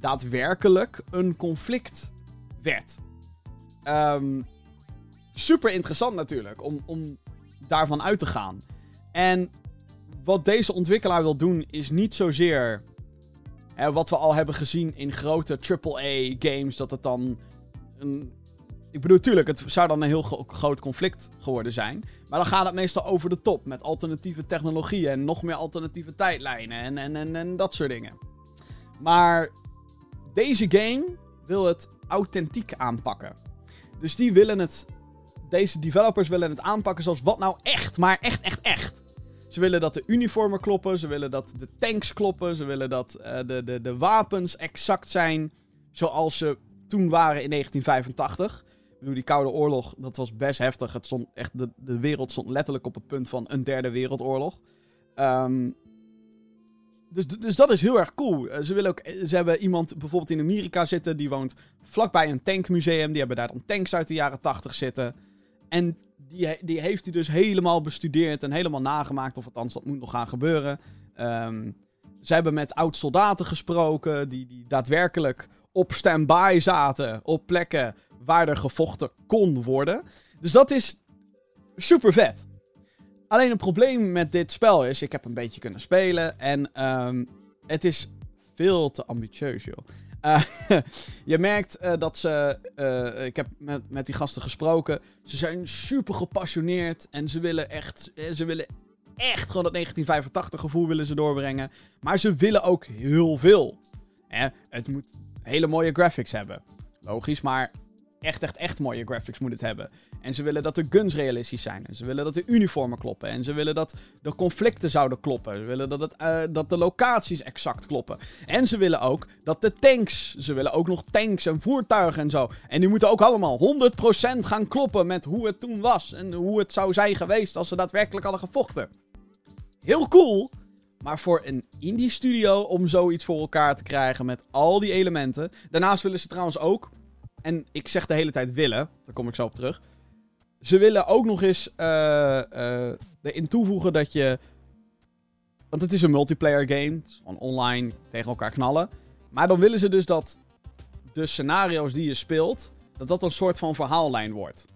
daadwerkelijk een conflict werd? Um, super interessant natuurlijk om, om daarvan uit te gaan. En wat deze ontwikkelaar wil doen is niet zozeer wat we al hebben gezien in grote AAA-games, dat het dan een ik bedoel, tuurlijk, het zou dan een heel groot conflict geworden zijn. Maar dan gaat het meestal over de top. Met alternatieve technologieën en nog meer alternatieve tijdlijnen en, en, en, en dat soort dingen. Maar deze game wil het authentiek aanpakken. Dus die willen het deze developers willen het aanpakken zoals wat nou echt, maar echt, echt, echt. Ze willen dat de uniformen kloppen, ze willen dat de tanks kloppen, ze willen dat uh, de, de, de wapens exact zijn zoals ze toen waren in 1985. Ik bedoel, die Koude Oorlog, dat was best heftig. Het stond echt, de, de wereld stond letterlijk op het punt van een derde wereldoorlog. Um, dus, dus dat is heel erg cool. Uh, ze, willen ook, ze hebben iemand bijvoorbeeld in Amerika zitten, die woont vlakbij een tankmuseum. Die hebben daar dan tanks uit de jaren 80 zitten. En die, die heeft hij dus helemaal bestudeerd en helemaal nagemaakt. Of althans, dat moet nog gaan gebeuren. Um, ze hebben met oud-soldaten gesproken. Die, die daadwerkelijk op standby zaten. Op plekken waar er gevochten kon worden. Dus dat is super vet. Alleen het probleem met dit spel is, ik heb een beetje kunnen spelen en um, het is veel te ambitieus, joh. Uh, *laughs* je merkt uh, dat ze. Uh, ik heb met, met die gasten gesproken. Ze zijn super gepassioneerd. En ze willen echt. Ze willen echt gewoon dat 1985 gevoel willen ze doorbrengen. Maar ze willen ook heel veel. Het moet hele mooie graphics hebben. Logisch, maar echt, echt, echt mooie graphics moet het hebben. En ze willen dat de guns realistisch zijn. En ze willen dat de uniformen kloppen. En ze willen dat de conflicten zouden kloppen. Ze willen dat, het, uh, dat de locaties exact kloppen. En ze willen ook dat de tanks. Ze willen ook nog tanks en voertuigen en zo. En die moeten ook allemaal 100% gaan kloppen met hoe het toen was. En hoe het zou zijn geweest als ze daadwerkelijk hadden gevochten. Heel cool. Maar voor een indie studio om zoiets voor elkaar te krijgen met al die elementen. Daarnaast willen ze trouwens ook en ik zeg de hele tijd willen, daar kom ik zo op terug. Ze willen ook nog eens uh, uh, erin toevoegen dat je. Want het is een multiplayer game. Het is gewoon online tegen elkaar knallen. Maar dan willen ze dus dat de scenario's die je speelt. Dat dat een soort van verhaallijn wordt.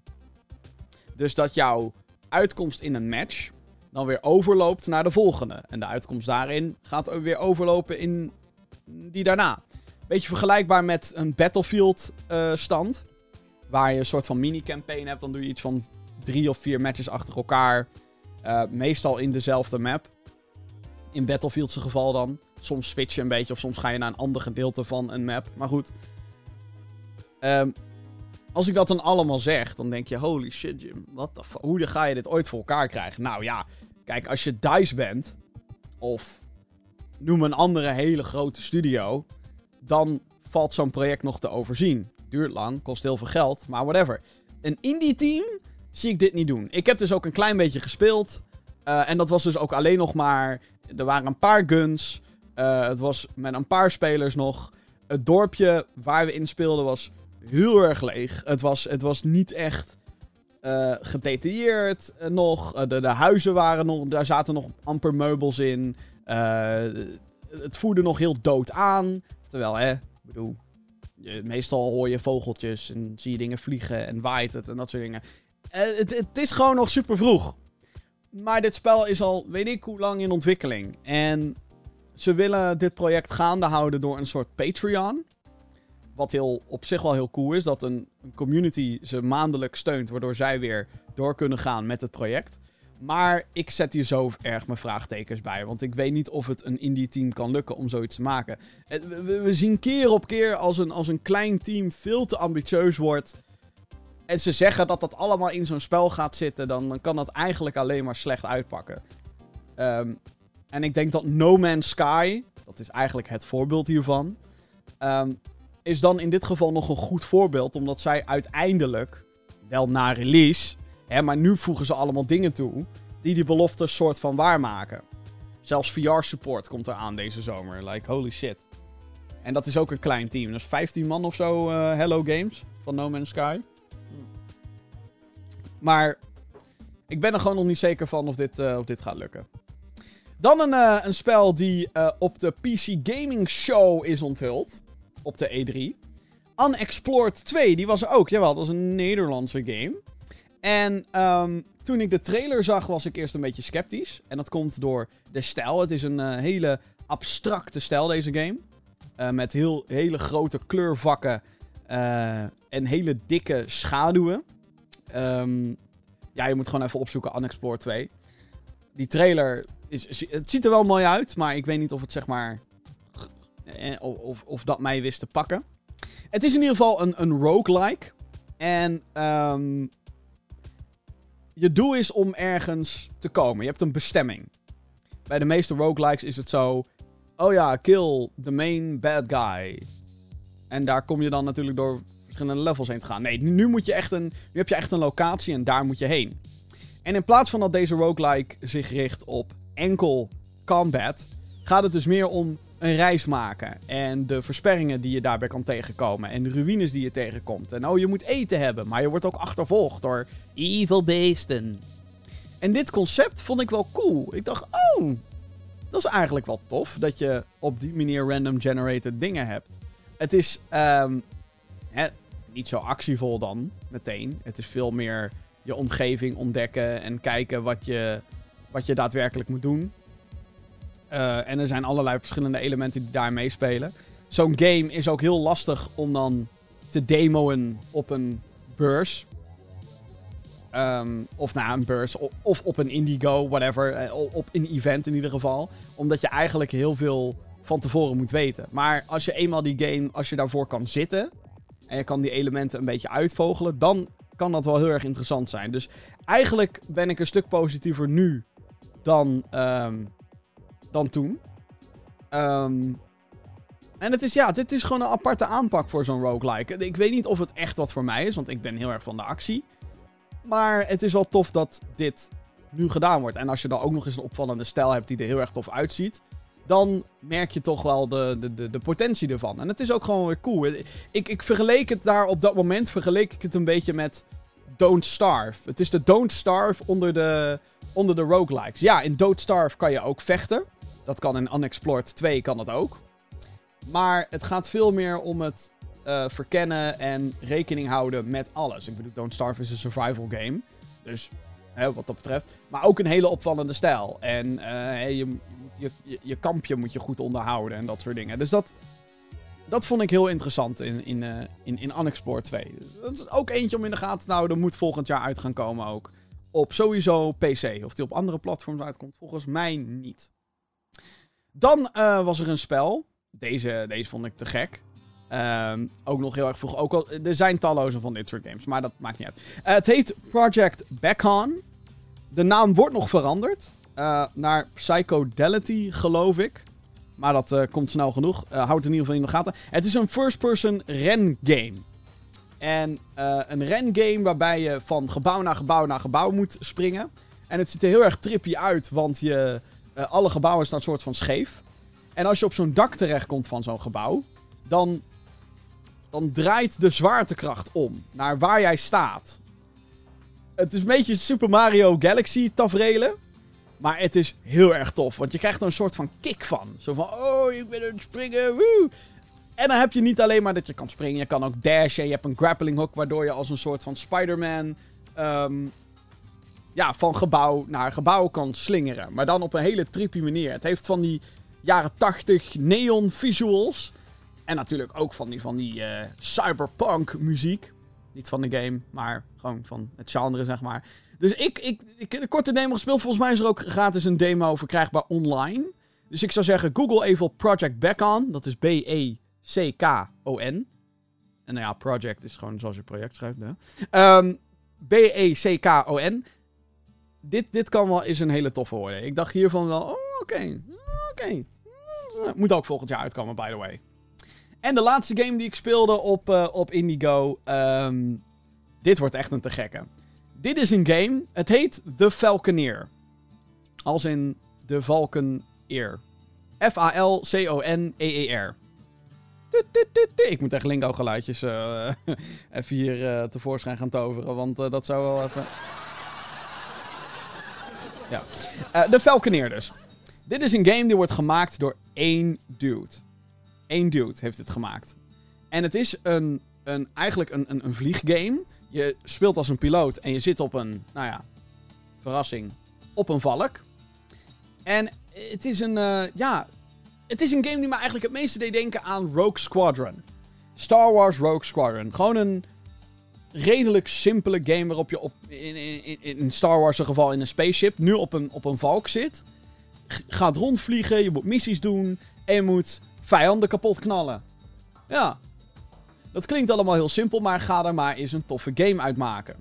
Dus dat jouw uitkomst in een match. dan weer overloopt naar de volgende. En de uitkomst daarin gaat weer overlopen in die daarna. Beetje vergelijkbaar met een Battlefield eh. Waar je een soort van mini-campaign hebt. Dan doe je iets van drie of vier matches achter elkaar. Uh, meestal in dezelfde map. In Battlefield's geval dan. Soms switch je een beetje of soms ga je naar een ander gedeelte van een map. Maar goed. Um, als ik dat dan allemaal zeg, dan denk je: holy shit, Jim. Wat de hoe ga je dit ooit voor elkaar krijgen? Nou ja, kijk, als je DICE bent. Of noem een andere hele grote studio. Dan valt zo'n project nog te overzien. Duurt lang, kost heel veel geld, maar whatever. Een indie team zie ik dit niet doen. Ik heb dus ook een klein beetje gespeeld. Uh, en dat was dus ook alleen nog maar. Er waren een paar guns. Uh, het was met een paar spelers nog. Het dorpje waar we in speelden was heel erg leeg. Het was, het was niet echt uh, gedetailleerd nog. De, de, huizen waren nog. Daar zaten nog amper meubels in. Het voerde nog heel dood aan. Terwijl, hè, ik bedoel. Meestal hoor je vogeltjes en zie je dingen vliegen en waait het en dat soort dingen. het, het is gewoon nog super vroeg. Maar dit spel is al weet ik hoe lang in ontwikkeling. En ze willen dit project gaande houden door een soort Patreon. Wat heel, op zich wel heel cool is. Dat een, een community ze maandelijk steunt. Waardoor zij weer door kunnen gaan met het project. Maar ik zet hier zo erg mijn vraagtekens bij. Want ik weet niet of het een indie team kan lukken om zoiets te maken. We, zien keer op keer als een, als een klein team veel te ambitieus wordt en ze zeggen dat dat allemaal in zo'n spel gaat zitten, dan, dan kan dat eigenlijk alleen maar slecht uitpakken. Um, en ik denk dat No Man's Sky, dat is eigenlijk het voorbeeld hiervan, um, is dan in dit geval nog een goed voorbeeld, omdat zij uiteindelijk, wel na release, maar nu voegen ze allemaal dingen toe, die die belofte soort van waarmaken. Zelfs VR-support komt eraan deze zomer. Like, holy shit. En dat is ook een klein team. Dat is 15 man of zo, uh, Hello Games van No Man's Sky. Maar ik ben er gewoon nog niet zeker van of dit, uh, of dit gaat lukken. Dan een, uh, een spel die op de PC Gaming Show is onthuld. Op de E3. Unexplored 2, die was er ook. Jawel, dat is een Nederlandse game. En um, toen ik de trailer zag, was ik eerst een beetje sceptisch. En dat komt door de stijl. Het is een uh, hele abstracte stijl, deze game. Uh, met heel, hele grote kleurvakken uh, en hele dikke schaduwen. Um, ja, je moet gewoon even opzoeken Unexplored 2. Die trailer, is, het ziet er wel mooi uit, maar ik weet niet of het zeg maar... Eh, of, of dat mij wist te pakken. Het is in ieder geval een, een roguelike. En um, je doel is om ergens te komen. Je hebt een bestemming. Bij de meeste roguelikes is het zo... Oh ja, kill the main bad guy. En daar kom je dan natuurlijk door verschillende levels heen te gaan. Nee, nu, moet je echt een, nu heb je echt een locatie en daar moet je heen. En in plaats van dat deze roguelike zich richt op enkel combat, gaat het dus meer om een reis maken. En de versperringen die je daarbij kan tegenkomen. En de ruïnes die je tegenkomt. En oh, je moet eten hebben. Maar je wordt ook achtervolgd door evil beesten. En dit concept vond ik wel cool. Ik dacht, oh, dat is eigenlijk wel tof. Dat je op die manier random generated dingen hebt. Het is um, hè, niet zo actievol dan, meteen. Het is veel meer je omgeving ontdekken en kijken wat je, wat je daadwerkelijk moet doen. Uh, en er zijn allerlei verschillende elementen die daar meespelen. Zo'n game is ook heel lastig om dan te demoen op een beurs. Um, of na een beurs, of op een Indigo, whatever. Eh, op een event in ieder geval. Omdat je eigenlijk heel veel van tevoren moet weten. Maar als je eenmaal die game, als je daarvoor kan zitten en je kan die elementen een beetje uitvogelen, dan kan dat wel heel erg interessant zijn. Dus eigenlijk ben ik een stuk positiever nu dan, um, dan toen. Um, en het is, ja, dit is gewoon een aparte aanpak voor zo'n roguelike. Ik weet niet of het echt wat voor mij is, want ik ben heel erg van de actie. Maar het is wel tof dat dit nu gedaan wordt. En als je dan ook nog eens een opvallende stijl hebt die er heel erg tof uitziet dan merk je toch wel de, de, de, de, potentie ervan. En het is ook gewoon weer cool. Ik, ik vergeleek het daar op dat moment, vergeleek ik het een beetje met Don't Starve. Het is de Don't Starve onder de, onder de roguelikes. Ja, in Don't Starve kan je ook vechten. Dat kan in Unexplored 2 kan dat ook. Maar het gaat veel meer om het uh, verkennen en rekening houden met alles. Ik bedoel, Don't Starve is een survival game. Dus hè, wat dat betreft. Maar ook een hele opvallende stijl. En uh, je, je, je, je kampje moet je goed onderhouden en dat soort dingen. Dus dat, dat vond ik heel interessant in, in, uh, in, in Unexplored 2. Dat is ook eentje om in de gaten te houden. moet volgend jaar uit gaan komen ook. Op sowieso PC. Of die op andere platforms uitkomt, volgens mij niet. Dan uh, was er een spel. Deze, deze vond ik te gek. Ehm, ook nog heel erg vroeg. Ook al, er zijn talloze van dit soort games, maar dat maakt niet uit. Uh, het heet Project Backon. De naam wordt nog veranderd. Uh, naar Psychodelity, geloof ik. Maar dat komt snel genoeg. Houd het in ieder geval in de gaten. Het is een first-person ren-game. En een ren-game waarbij je van gebouw naar gebouw naar gebouw moet springen. En het ziet er heel erg trippy uit, want je, alle gebouwen staan soort van scheef. En als je op zo'n dak terechtkomt van zo'n gebouw, dan, dan draait de zwaartekracht om naar waar jij staat. Het is een beetje Super Mario Galaxy tafereelen. Maar het is heel erg tof. Want je krijgt er een soort van kick van. Zo van, oh, ik ben aan het springen. Woe. En dan heb je niet alleen maar dat je kan springen. Je kan ook dashen. Je hebt een grappling hook. Waardoor je als een soort van Spider-Man... Um, ja, van gebouw naar gebouw kan slingeren. Maar dan op een hele trippy manier. Het heeft van die jaren 80 neon visuals. En natuurlijk ook van die, van die uh, cyberpunk muziek. Niet van de game, maar gewoon van het genre, zeg maar. Dus ik, ik, ik heb de korte demo gespeeld. Volgens mij is er ook gratis een demo verkrijgbaar online. Dus ik zou zeggen, google even op Project Backon. Dat is B-E-C-K-O-N. En nou ja, project is gewoon zoals je project schrijft. Um, B-E-C-K-O-N. Dit, dit kan wel eens een hele toffe worden. Ik dacht hiervan wel, oh, oké, oké. Moet ook volgend jaar uitkomen, by the way. En de laatste game die ik speelde op, uh, op Indigo. Um, dit wordt echt een te gekke. Dit is een game. Het heet The Falconeer. Als in de Valkeneer. F-A-L-C-O-N-E-E-R. Ik moet echt lingo geluidjes uh, *laughs* even hier tevoorschijn gaan toveren, want dat zou wel even... Ja. de Falconeer dus. Dit is een game die wordt gemaakt door één dude. Eén dude heeft het gemaakt. En het is een, een, eigenlijk een, een, een vlieggame je speelt als een piloot en je zit op een, nou ja, verrassing, op een valk. En het is een, uh, ja, het is een game die me eigenlijk het meeste deed denken aan Rogue Squadron. Star Wars Rogue Squadron. Gewoon een redelijk simpele game waarop je op, in, in, in Star Wars geval in een spaceship, nu op een, op een valk zit. gaat rondvliegen, je moet missies doen en je moet vijanden kapot knallen. Ja, dat klinkt allemaal heel simpel, maar ga er maar eens een toffe game uitmaken.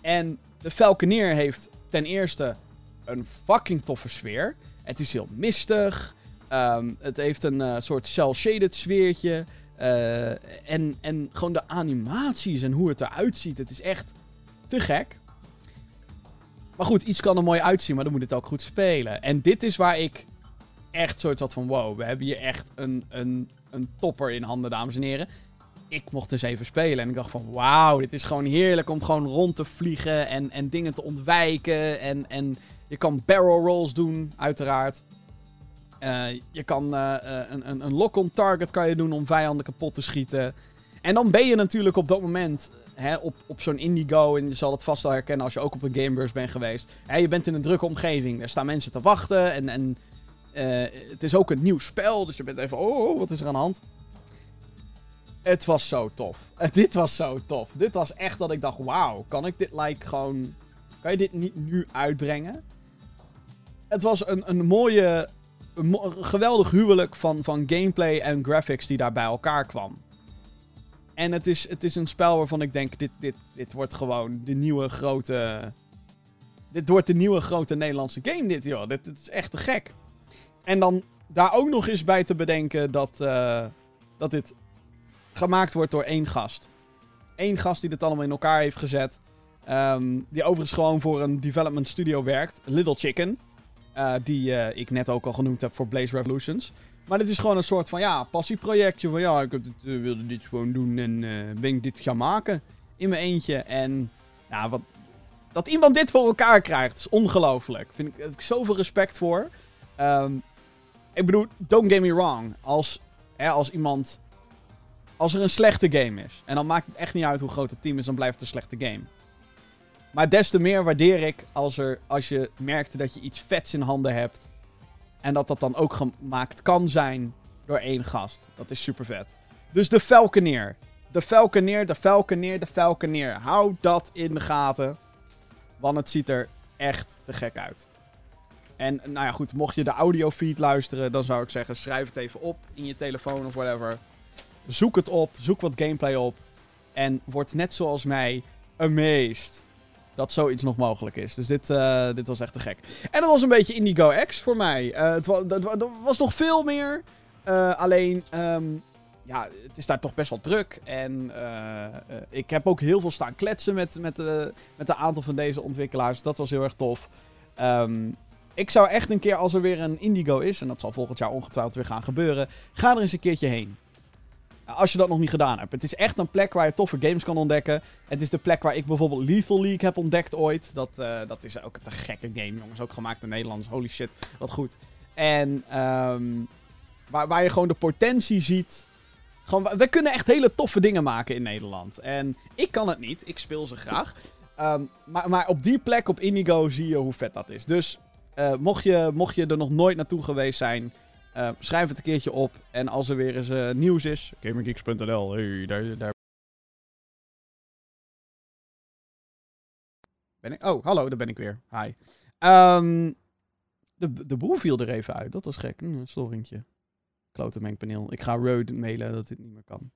En de Falconeer heeft ten eerste een fucking toffe sfeer. Het is heel mistig. Um, het heeft een uh, soort cel-shaded sfeertje. Uh, en, en gewoon de animaties en hoe het eruit ziet. Het is echt te gek. Maar goed, iets kan er mooi uitzien, maar dan moet het ook goed spelen. En dit is waar ik echt soort had van... Wow, we hebben hier echt een, een, een topper in handen, dames en heren ik mocht dus even spelen. En ik dacht van, wauw, dit is gewoon heerlijk om gewoon rond te vliegen en, en dingen te ontwijken. En, en je kan barrel rolls doen, uiteraard. Uh, je kan uh, een, een, een lock-on target kan je doen om vijanden kapot te schieten. En dan ben je natuurlijk op dat moment hè, op, op zo'n Indigo. En je zal het vast wel herkennen als je ook op een Gamebus bent geweest. Hè, je bent in een drukke omgeving. Er staan mensen te wachten. En, en het is ook een nieuw spel. Dus je bent even, oh, wat is er aan de hand? Het was zo tof. *laughs* Dit was zo tof. Dit was echt dat ik dacht, wauw, kan ik dit like gewoon... Kan je dit niet nu uitbrengen? Het was een, een mooie... Een geweldig huwelijk van, van gameplay en graphics die daar bij elkaar kwam. En het is, het is een spel waarvan ik denk, dit, dit, dit wordt gewoon de nieuwe grote... Dit wordt de nieuwe grote Nederlandse game dit, joh. Dit, is echt te gek. En dan daar ook nog eens bij te bedenken dat, uh, dat dit gemaakt wordt door één gast. Eén gast die dit allemaal in elkaar heeft gezet. Um, die overigens gewoon voor een development studio werkt. Little Chicken. Uh, die uh, ik net ook al genoemd heb voor Blaze Revolutions. Maar dit is gewoon een soort van ja, passieprojectje. Van ja, ik dit, uh, wilde dit gewoon doen en ben ik dit gaan maken. In mijn eentje. En ja, wat, dat iemand dit voor elkaar krijgt, is ongelooflijk. Vind ik, heb ik zoveel respect voor. Um, ik bedoel, don't get me wrong. Als, hè, als iemand als er een slechte game is. En dan maakt het echt niet uit hoe groot het team is, dan blijft het een slechte game. Maar des te meer waardeer ik als, er, als je merkt dat je iets vets in handen hebt. En dat dat dan ook gemaakt kan zijn door één gast. Dat is super vet. Dus de Falconeer. De Falconeer, de Falconeer, de Falconeer. Hou dat in de gaten. Want het ziet er echt te gek uit. En nou ja, goed, mocht je de audiofeed luisteren, dan zou ik zeggen: schrijf het even op in je telefoon of whatever. Zoek het op, zoek wat gameplay op. En word net zoals mij amazed dat zoiets nog mogelijk is. Dus dit, uh, dit was echt te gek. En dat was een beetje Indigo X voor mij. Uh, het was, was nog veel meer. Uh, alleen, um, ja, het is daar toch best wel druk. En ik heb ook heel veel staan kletsen met, met, met een aantal van deze ontwikkelaars. Dat was heel erg tof. Um, ik zou echt een keer, als er weer een Indigo is, en dat zal volgend jaar ongetwijfeld weer gaan gebeuren, ga er eens een keertje heen. Als je dat nog niet gedaan hebt. Het is echt een plek waar je toffe games kan ontdekken. Het is de plek waar ik bijvoorbeeld Lethal League heb ontdekt ooit. Dat, uh, dat is ook een gekke game, jongens. Ook gemaakt in Nederlands. Holy shit, wat goed. En um, waar, waar je gewoon de potentie ziet. Gewoon, we kunnen echt hele toffe dingen maken in Nederland. En ik kan het niet. Ik speel ze graag. Um, maar, maar op die plek op Indigo zie je hoe vet dat is. Dus uh, mocht, je, mocht je er nog nooit naartoe geweest zijn, uh, schrijf het een keertje op. En als er weer eens uh, nieuws is, gamergeeks.nl, hey, daar, daar... Ben ik? Oh, hallo, daar ben ik weer. Hi. Um, de, de boel viel er even uit, dat was gek. Hm, een storingtje. Klote mengpaneel. Ik ga Road mailen dat dit niet meer kan.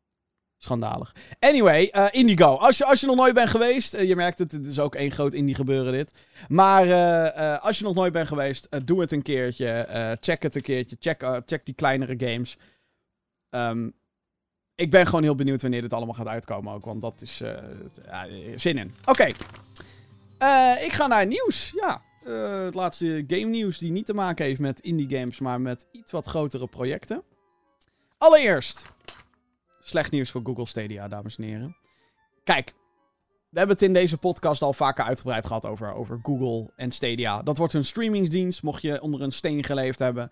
Schandalig. Anyway, uh, Indigo. Als je, als je nog nooit bent geweest. Uh, je merkt het, het is ook één groot indie gebeuren dit. Maar uh, als je nog nooit bent geweest, doe het een keertje. check het een keertje. Check, check die kleinere games. Um, ik ben gewoon heel benieuwd wanneer dit allemaal gaat uitkomen ook. Want dat is zin in. Oké. Ik ga naar nieuws. Ja. het laatste game nieuws die niet te maken heeft met indie games, maar met iets wat grotere projecten. Allereerst slecht nieuws voor Google Stadia, dames en heren. Kijk, we hebben het in deze podcast al vaker uitgebreid gehad over, over Google en Stadia. Dat wordt een streamingsdienst, mocht je onder een steen geleefd hebben.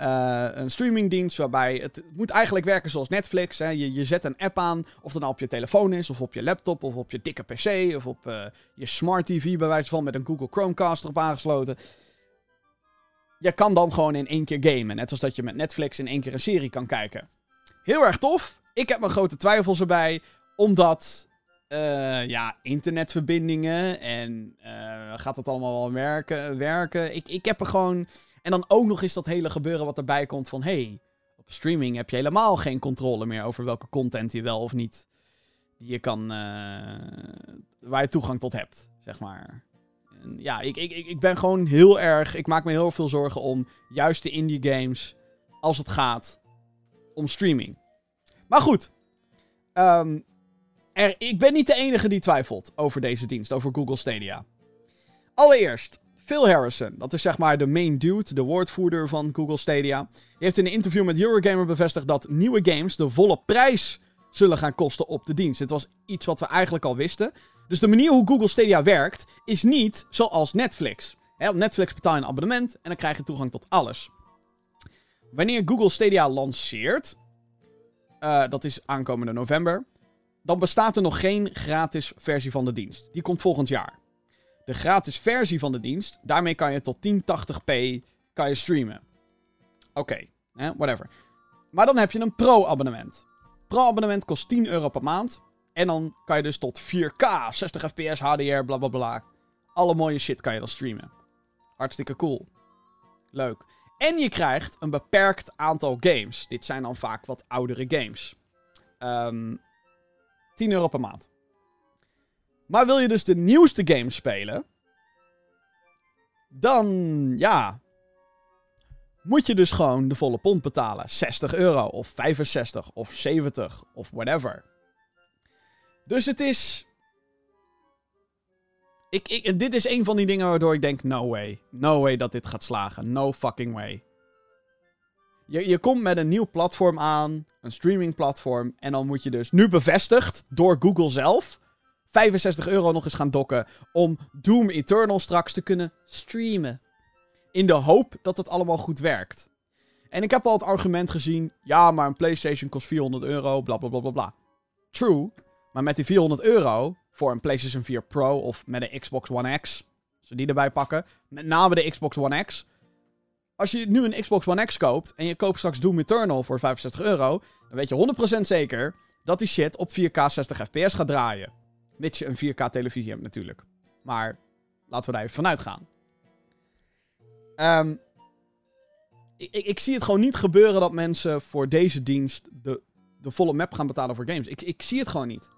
Uh, een streamingdienst waarbij het, moet eigenlijk werken zoals Netflix. Hè. Je, je zet een app aan, of dat nou op je telefoon is, of op je laptop, of op je dikke PC, of op uh, je smart TV bij wijze van met een Google Chromecast erop aangesloten. Je kan dan gewoon in één keer gamen, net als dat je met Netflix in één keer een serie kan kijken. Heel erg tof. Ik heb mijn grote twijfels erbij, omdat uh, ja, internetverbindingen en uh, gaat dat allemaal wel werken? werken? Ik, ik heb er gewoon. En dan ook nog eens dat hele gebeuren wat erbij komt van hey, op streaming heb je helemaal geen controle meer over welke content je wel of niet die je kan, uh, waar je toegang tot hebt, zeg maar. En ja, ik, ik, ik ben gewoon heel erg, ik maak me heel veel zorgen om juist de indie games als het gaat om streaming. Maar goed. Um, er, ik ben niet de enige die twijfelt over deze dienst, over Google Stadia. Allereerst, Phil Harrison, dat is zeg maar de main dude, de woordvoerder van Google Stadia. Die heeft in een interview met Eurogamer bevestigd dat nieuwe games de volle prijs zullen gaan kosten op de dienst. Dit was iets wat we eigenlijk al wisten. Dus de manier hoe Google Stadia werkt, is niet zoals Netflix. op Netflix betaal je een abonnement en dan krijg je toegang tot alles. Wanneer Google Stadia lanceert, uh, dat is aankomende november. Dan bestaat er nog geen gratis versie van de dienst. Die komt volgend jaar. De gratis versie van de dienst, daarmee kan je tot 1080p kan je streamen. Oké, whatever. Maar dan heb je een pro-abonnement. Pro-abonnement kost 10 euro per maand. En dan kan je dus tot 4K, 60 fps, HDR, bla bla bla. Alle mooie shit kan je dan streamen. Hartstikke cool. Leuk. En je krijgt een beperkt aantal games. Dit zijn dan vaak wat oudere games. Um, ehm, 10 euro per maand. Maar wil je dus de nieuwste games spelen? Dan, ja. Moet je dus gewoon de volle pond betalen. 60 euro, of 65, of 70, of whatever. Dus het is ik, ik, dit is een van die dingen waardoor ik denk: no way. No way dat dit gaat slagen. No fucking way. Je, je komt met een nieuw platform aan, een streamingplatform. En dan moet je dus nu bevestigd door Google zelf 65 euro nog eens gaan dokken. Om Doom Eternal straks te kunnen streamen. In de hoop dat het allemaal goed werkt. En ik heb al het argument gezien: ja, maar een PlayStation kost 400 euro, bla bla bla bla bla. True. Maar met die 400 euro voor een PlayStation 4 Pro of met een Xbox One X. We die erbij pakken. Met name de Xbox One X. als je nu een Xbox One X koopt en je koopt straks Doom Eternal voor 65 euro, dan weet je 100% zeker dat die shit op 4K 60 fps gaat draaien. Mits je een 4K televisie hebt natuurlijk. Maar laten we daar even vanuit gaan. Um, ik, ik, ik, zie het gewoon niet gebeuren dat mensen voor deze dienst de, de volle map gaan betalen voor games. Ik, ik zie het gewoon niet.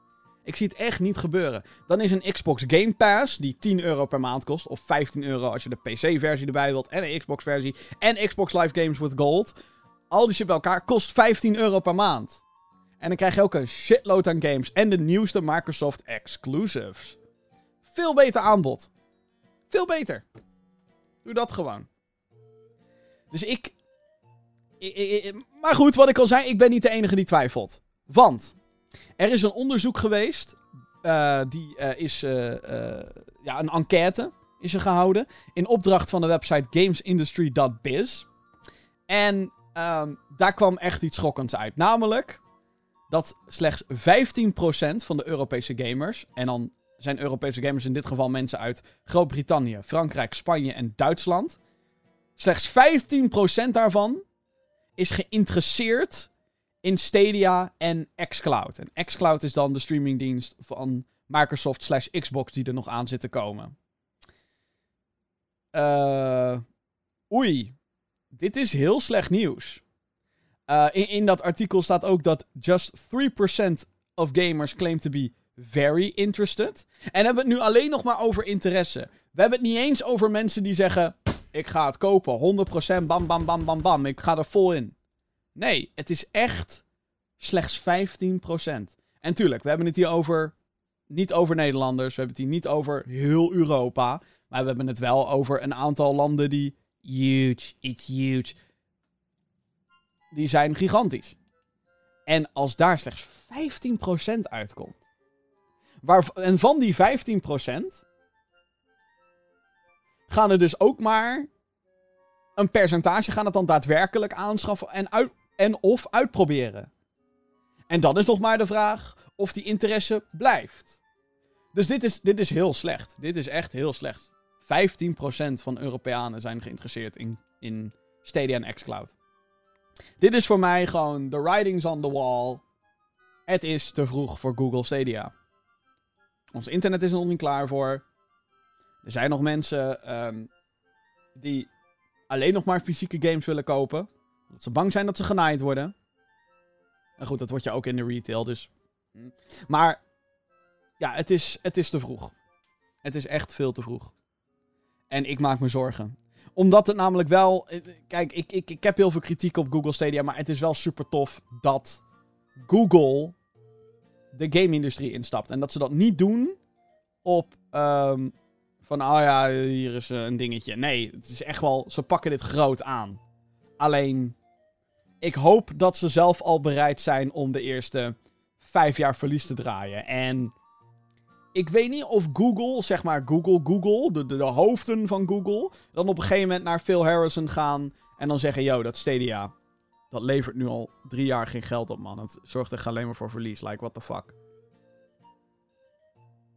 Ik zie het echt niet gebeuren. Dan is een Xbox Game Pass, die 10 euro per maand kost, of 15 euro als je de PC-versie erbij wilt, en een Xbox-versie, en Xbox Live Games with Gold. Al die shit bij elkaar kost 15 euro per maand. En dan krijg je ook een shitload aan games en de nieuwste Microsoft exclusives. Veel beter aanbod. Veel beter. Doe dat gewoon. Dus ik, Maar goed, wat ik al zei, ik ben niet de enige die twijfelt. Want er is een onderzoek geweest. Uh, die uh, is. Uh, ja, een enquête is er gehouden. In opdracht van de website gamesindustry.biz. En um, daar kwam echt iets schokkends uit. Namelijk dat slechts 15% van de Europese gamers. En dan zijn Europese gamers in dit geval mensen uit Groot-Brittannië, Frankrijk, Spanje en Duitsland. Slechts 15% daarvan is geïnteresseerd in Stadia en xCloud. En xCloud is dan de streamingdienst van Microsoft slash Xbox die er nog aan zit te komen. Uh, oei. Dit is heel slecht nieuws. Uh, in, in dat artikel staat ook dat just 3% of gamers claim to be very interested. En hebben het nu alleen nog maar over interesse. We hebben het niet eens over mensen die zeggen: Ik ga het kopen. 100% bam, bam, bam, bam, bam. Ik ga er vol in. Nee, het is echt slechts 15%. En tuurlijk, we hebben het hier over. Niet over Nederlanders. We hebben het hier niet over heel Europa. Maar we hebben het wel over een aantal landen die. Huge, it's huge. Die zijn gigantisch. En als daar slechts 15% uitkomt. Waar, en van die 15% gaan er dus ook maar een percentage gaan het dan daadwerkelijk aanschaffen en, uit, en of uitproberen. En dan is nog maar de vraag of die interesse blijft. Dus dit is, dit is heel slecht. Dit is echt heel slecht. 15% van Europeanen zijn geïnteresseerd in, in Stadia en xCloud. Dit is voor mij gewoon the writings on the wall. Het is te vroeg voor Google Stadia. Ons internet is er nog niet klaar voor. Er zijn nog mensen um, die alleen nog maar fysieke games willen kopen. Omdat ze bang zijn dat ze genaaid worden. En goed, dat wordt je ook in de retail, dus... Maar, ja, het is, het is te vroeg. Het is echt veel te vroeg. En ik maak me zorgen. Omdat het namelijk wel... Kijk, ik, ik, ik heb heel veel kritiek op Google Stadia, maar het is wel super tof dat Google de game-industrie instapt. En dat ze dat niet doen op um, van, oh ja, hier is een dingetje. Nee, het is echt wel, ze pakken dit groot aan. Alleen, ik hoop dat ze zelf al bereid zijn om de eerste vijf jaar verlies te draaien. En ik weet niet of Google, zeg maar Google, Google, de, de, de hoofden van Google, dan op een gegeven moment naar Phil Harrison gaan en dan zeggen, yo, dat Stadia, dat levert nu al drie jaar geen geld op, man. Het zorgt er alleen maar voor verlies. Like, what the fuck.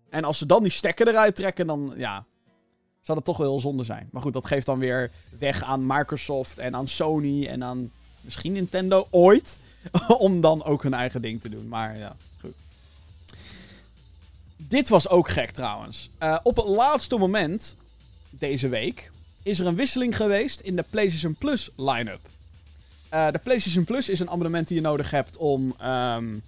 En als ze dan die stekker eruit trekken, dan ja. Zou dat toch wel heel zonde zijn. Maar goed, dat geeft dan weer weg aan Microsoft en aan Sony en aan misschien Nintendo ooit. *laughs* om dan ook hun eigen ding te doen. Maar ja, goed. Dit was ook gek trouwens. Uh, op het laatste moment, deze week, is er een wisseling geweest in de PlayStation Plus line-up. Uh, de PlayStation Plus is een abonnement die je nodig hebt om um,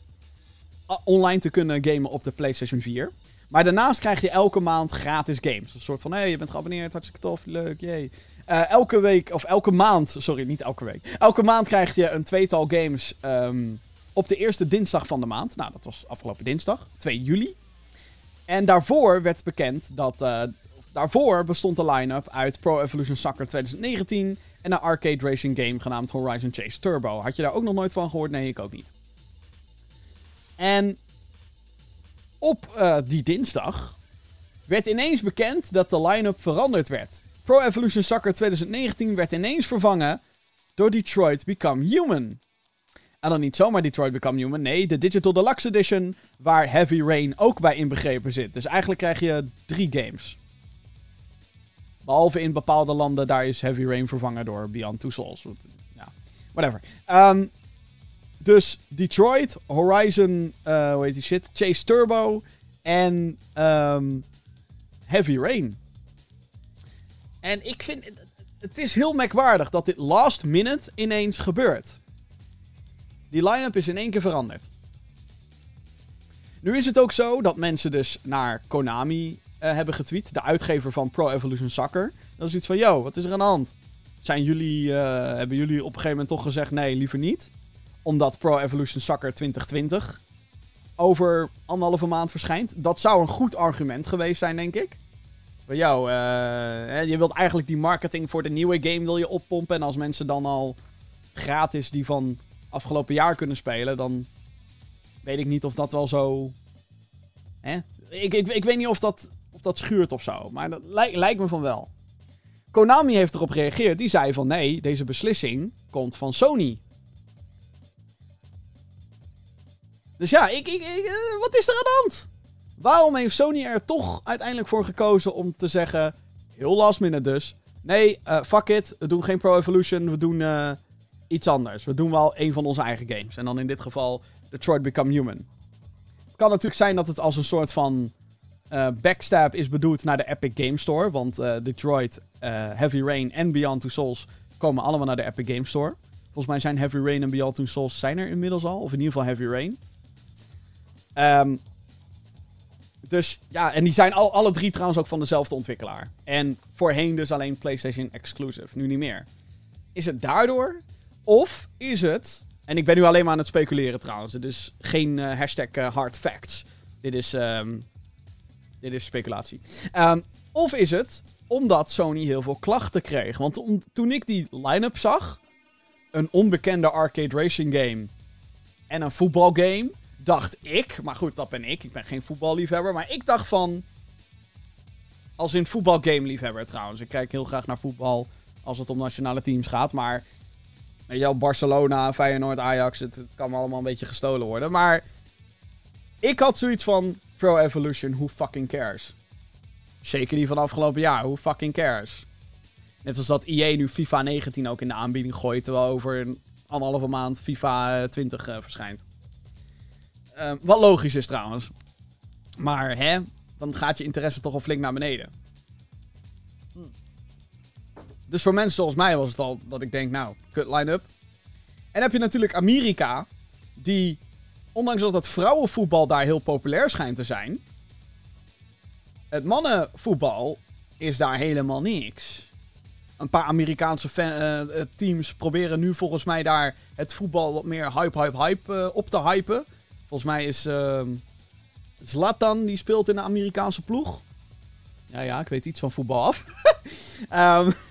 online te kunnen gamen op de PlayStation 4. Maar daarnaast krijg je elke maand gratis games. Een soort van, hé, hey, je bent geabonneerd, hartstikke tof, leuk, jee. Uh, elke week, of elke maand, sorry, niet elke week. Elke maand krijg je een tweetal games um, op de eerste dinsdag van de maand. Nou, dat was afgelopen dinsdag, 2 juli. En daarvoor werd bekend dat... Uh, daarvoor bestond de line-up uit Pro Evolution Soccer 2019 en een arcade racing game genaamd Horizon Chase Turbo. Had je daar ook nog nooit van gehoord? Nee, ik ook niet. En op uh, die dinsdag werd ineens bekend dat de line-up veranderd werd. Pro Evolution Soccer 2019 werd ineens vervangen door Detroit Become Human. En dan niet zomaar Detroit Become Human, nee, de Digital Deluxe Edition, waar Heavy Rain ook bij inbegrepen zit. Dus eigenlijk krijg je drie games. Behalve in bepaalde landen, daar is Heavy Rain vervangen door Beyond Two Souls. Ja, whatever. Ehm, dus Detroit, Horizon, uh, hoe heet die shit? Chase Turbo en um, Heavy Rain. En ik vind, het is heel merkwaardig dat dit last minute ineens gebeurt. Die line-up is in één keer veranderd. Nu is het ook zo dat mensen dus naar Konami uh, hebben getweet. De uitgever van Pro Evolution Soccer. Dat is iets van, yo, wat is er aan de hand? Zijn jullie, uh, hebben jullie op een gegeven moment toch gezegd, nee, liever niet? Omdat Pro Evolution Soccer 2020 over anderhalve maand verschijnt. Dat zou een goed argument geweest zijn, denk ik. Voor jou, uh, je wilt eigenlijk die marketing voor de nieuwe game wil je oppompen. En als mensen dan al gratis die van afgelopen jaar kunnen spelen, dan weet ik niet of dat wel zo. Hè? Ik, ik, ik weet niet of dat, of dat schuurt of zo. Maar dat lijkt, lijkt me van wel. Konami heeft erop gereageerd. Die zei van nee, deze beslissing komt van Sony. Dus ja, ik, ik, ik uh, wat is er aan de hand? Waarom heeft Sony er toch uiteindelijk voor gekozen om te zeggen, heel last minute dus, nee, uh, fuck it, we doen geen Pro Evolution, we doen uh, iets anders. We doen wel een van onze eigen games. En dan in dit geval Detroit Become Human. Het kan natuurlijk zijn dat het als een soort van backstab is bedoeld naar de Epic Game Store. Want Detroit, Heavy Rain en Beyond Two Souls komen allemaal naar de Epic Game Store. Volgens mij zijn Heavy Rain en Beyond Two Souls zijn er inmiddels al. Of in ieder geval Heavy Rain. Um, dus ja, en die zijn al, alle drie trouwens ook van dezelfde ontwikkelaar. En voorheen dus alleen PlayStation exclusive. Nu niet meer. Is het daardoor? Of is het en ik ben nu alleen maar aan het speculeren trouwens. Dus geen uh, hashtag uh, hard facts. Dit is, um, dit is speculatie. Um, of is het omdat Sony heel veel klachten kreeg? Want toen ik die line-up zag, een onbekende arcade racing game en een voetbalgame, dacht ik, maar goed, dat ben ik. Ik ben geen voetballiefhebber, maar ik dacht van. Als in voetbalgame liefhebber trouwens. Ik kijk heel graag naar voetbal als het om nationale teams gaat, maar Weet je Barcelona, Feyenoord, Ajax. Het, kan allemaal een beetje gestolen worden. Maar ik had zoiets van Pro Evolution, who fucking cares? Zeker die van afgelopen jaar, who fucking cares? Net als dat EA nu FIFA 19 ook in de aanbieding gooit, terwijl over een anderhalve maand FIFA 20 uh, verschijnt. Uh, wat logisch is trouwens. Maar hè, dan gaat je interesse toch al flink naar beneden. Hm. Dus voor mensen zoals mij was het al dat ik denk, nou, kut line-up. En heb je natuurlijk Amerika, die, ondanks dat het vrouwenvoetbal daar heel populair schijnt te zijn, het mannenvoetbal is daar helemaal niks. Een paar Amerikaanse fan, uh, teams proberen nu volgens mij daar het voetbal wat meer hype, hype, hype uh, op te hypen. Volgens mij is uh, Zlatan, die speelt in de Amerikaanse ploeg. Ja, ja, ik weet iets van voetbal af. um, *laughs*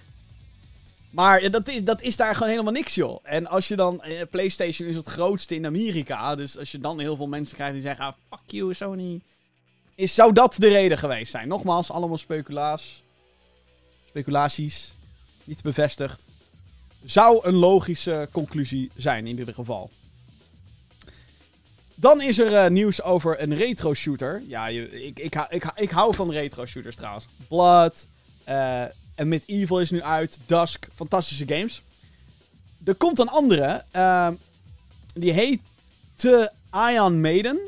Maar dat is, dat is daar gewoon helemaal niks, joh. En als je dan... Eh, PlayStation is het grootste in Amerika. Dus als je dan heel veel mensen krijgt die zeggen... Ah, fuck you, Sony. Is, zou dat de reden geweest zijn? Nogmaals, allemaal speculaas. Speculaties. Niet bevestigd. Zou een logische conclusie zijn, in ieder geval. Dan is er uh, nieuws over een retro shooter. Ja, ik, ik, ik, ik, hou van retro shooters trouwens. Blood... Uh, en Mid Evil is nu uit. Dusk. Fantastische games. Er komt een andere. Uh, die heet The Ion Maiden.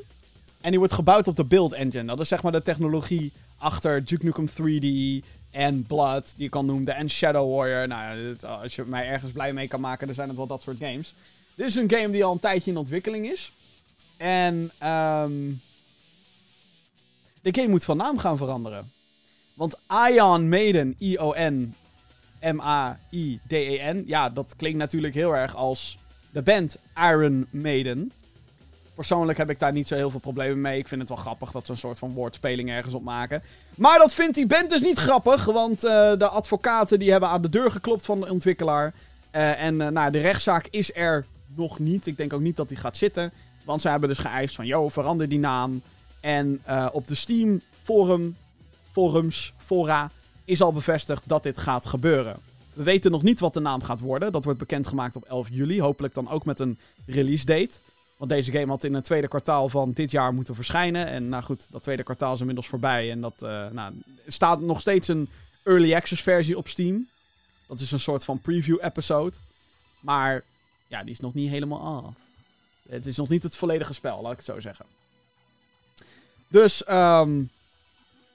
En die wordt gebouwd op de Build Engine. Dat is zeg maar de technologie achter Duke Nukem 3D en Blood, die je kan noemen. En Shadow Warrior. Nou, als je mij ergens blij mee kan maken, dan zijn het wel dat soort games. Dit is een game die al een tijdje in ontwikkeling is. En um, de game moet van naam gaan veranderen. Want Ion Maiden, I-O-N, M-A-I-D-E-N. Ja, dat klinkt natuurlijk heel erg als de band Iron Maiden. Persoonlijk heb ik daar niet zo heel veel problemen mee. Ik vind het wel grappig dat ze een soort van woordspeling ergens op maken. Maar dat vindt die band dus niet grappig. Want uh, de advocaten die hebben aan de deur geklopt van de ontwikkelaar. Uh, en uh, nou, de rechtszaak is er nog niet. Ik denk ook niet dat die gaat zitten. Want ze hebben dus geëist van, yo, verander die naam. En op de Steam forum forums, fora, is al bevestigd dat dit gaat gebeuren. We weten nog niet wat de naam gaat worden. Dat wordt bekendgemaakt op 11 juli. Hopelijk dan ook met een release date. Want deze game had in het tweede kwartaal van dit jaar moeten verschijnen. En nou goed, dat tweede kwartaal is inmiddels voorbij. En dat uh, nou, staat nog steeds een early access versie op Steam. Dat is een soort van preview episode. Maar ja, die is nog niet helemaal af. Het is nog niet het volledige spel, laat ik het zo zeggen. Dus, ehm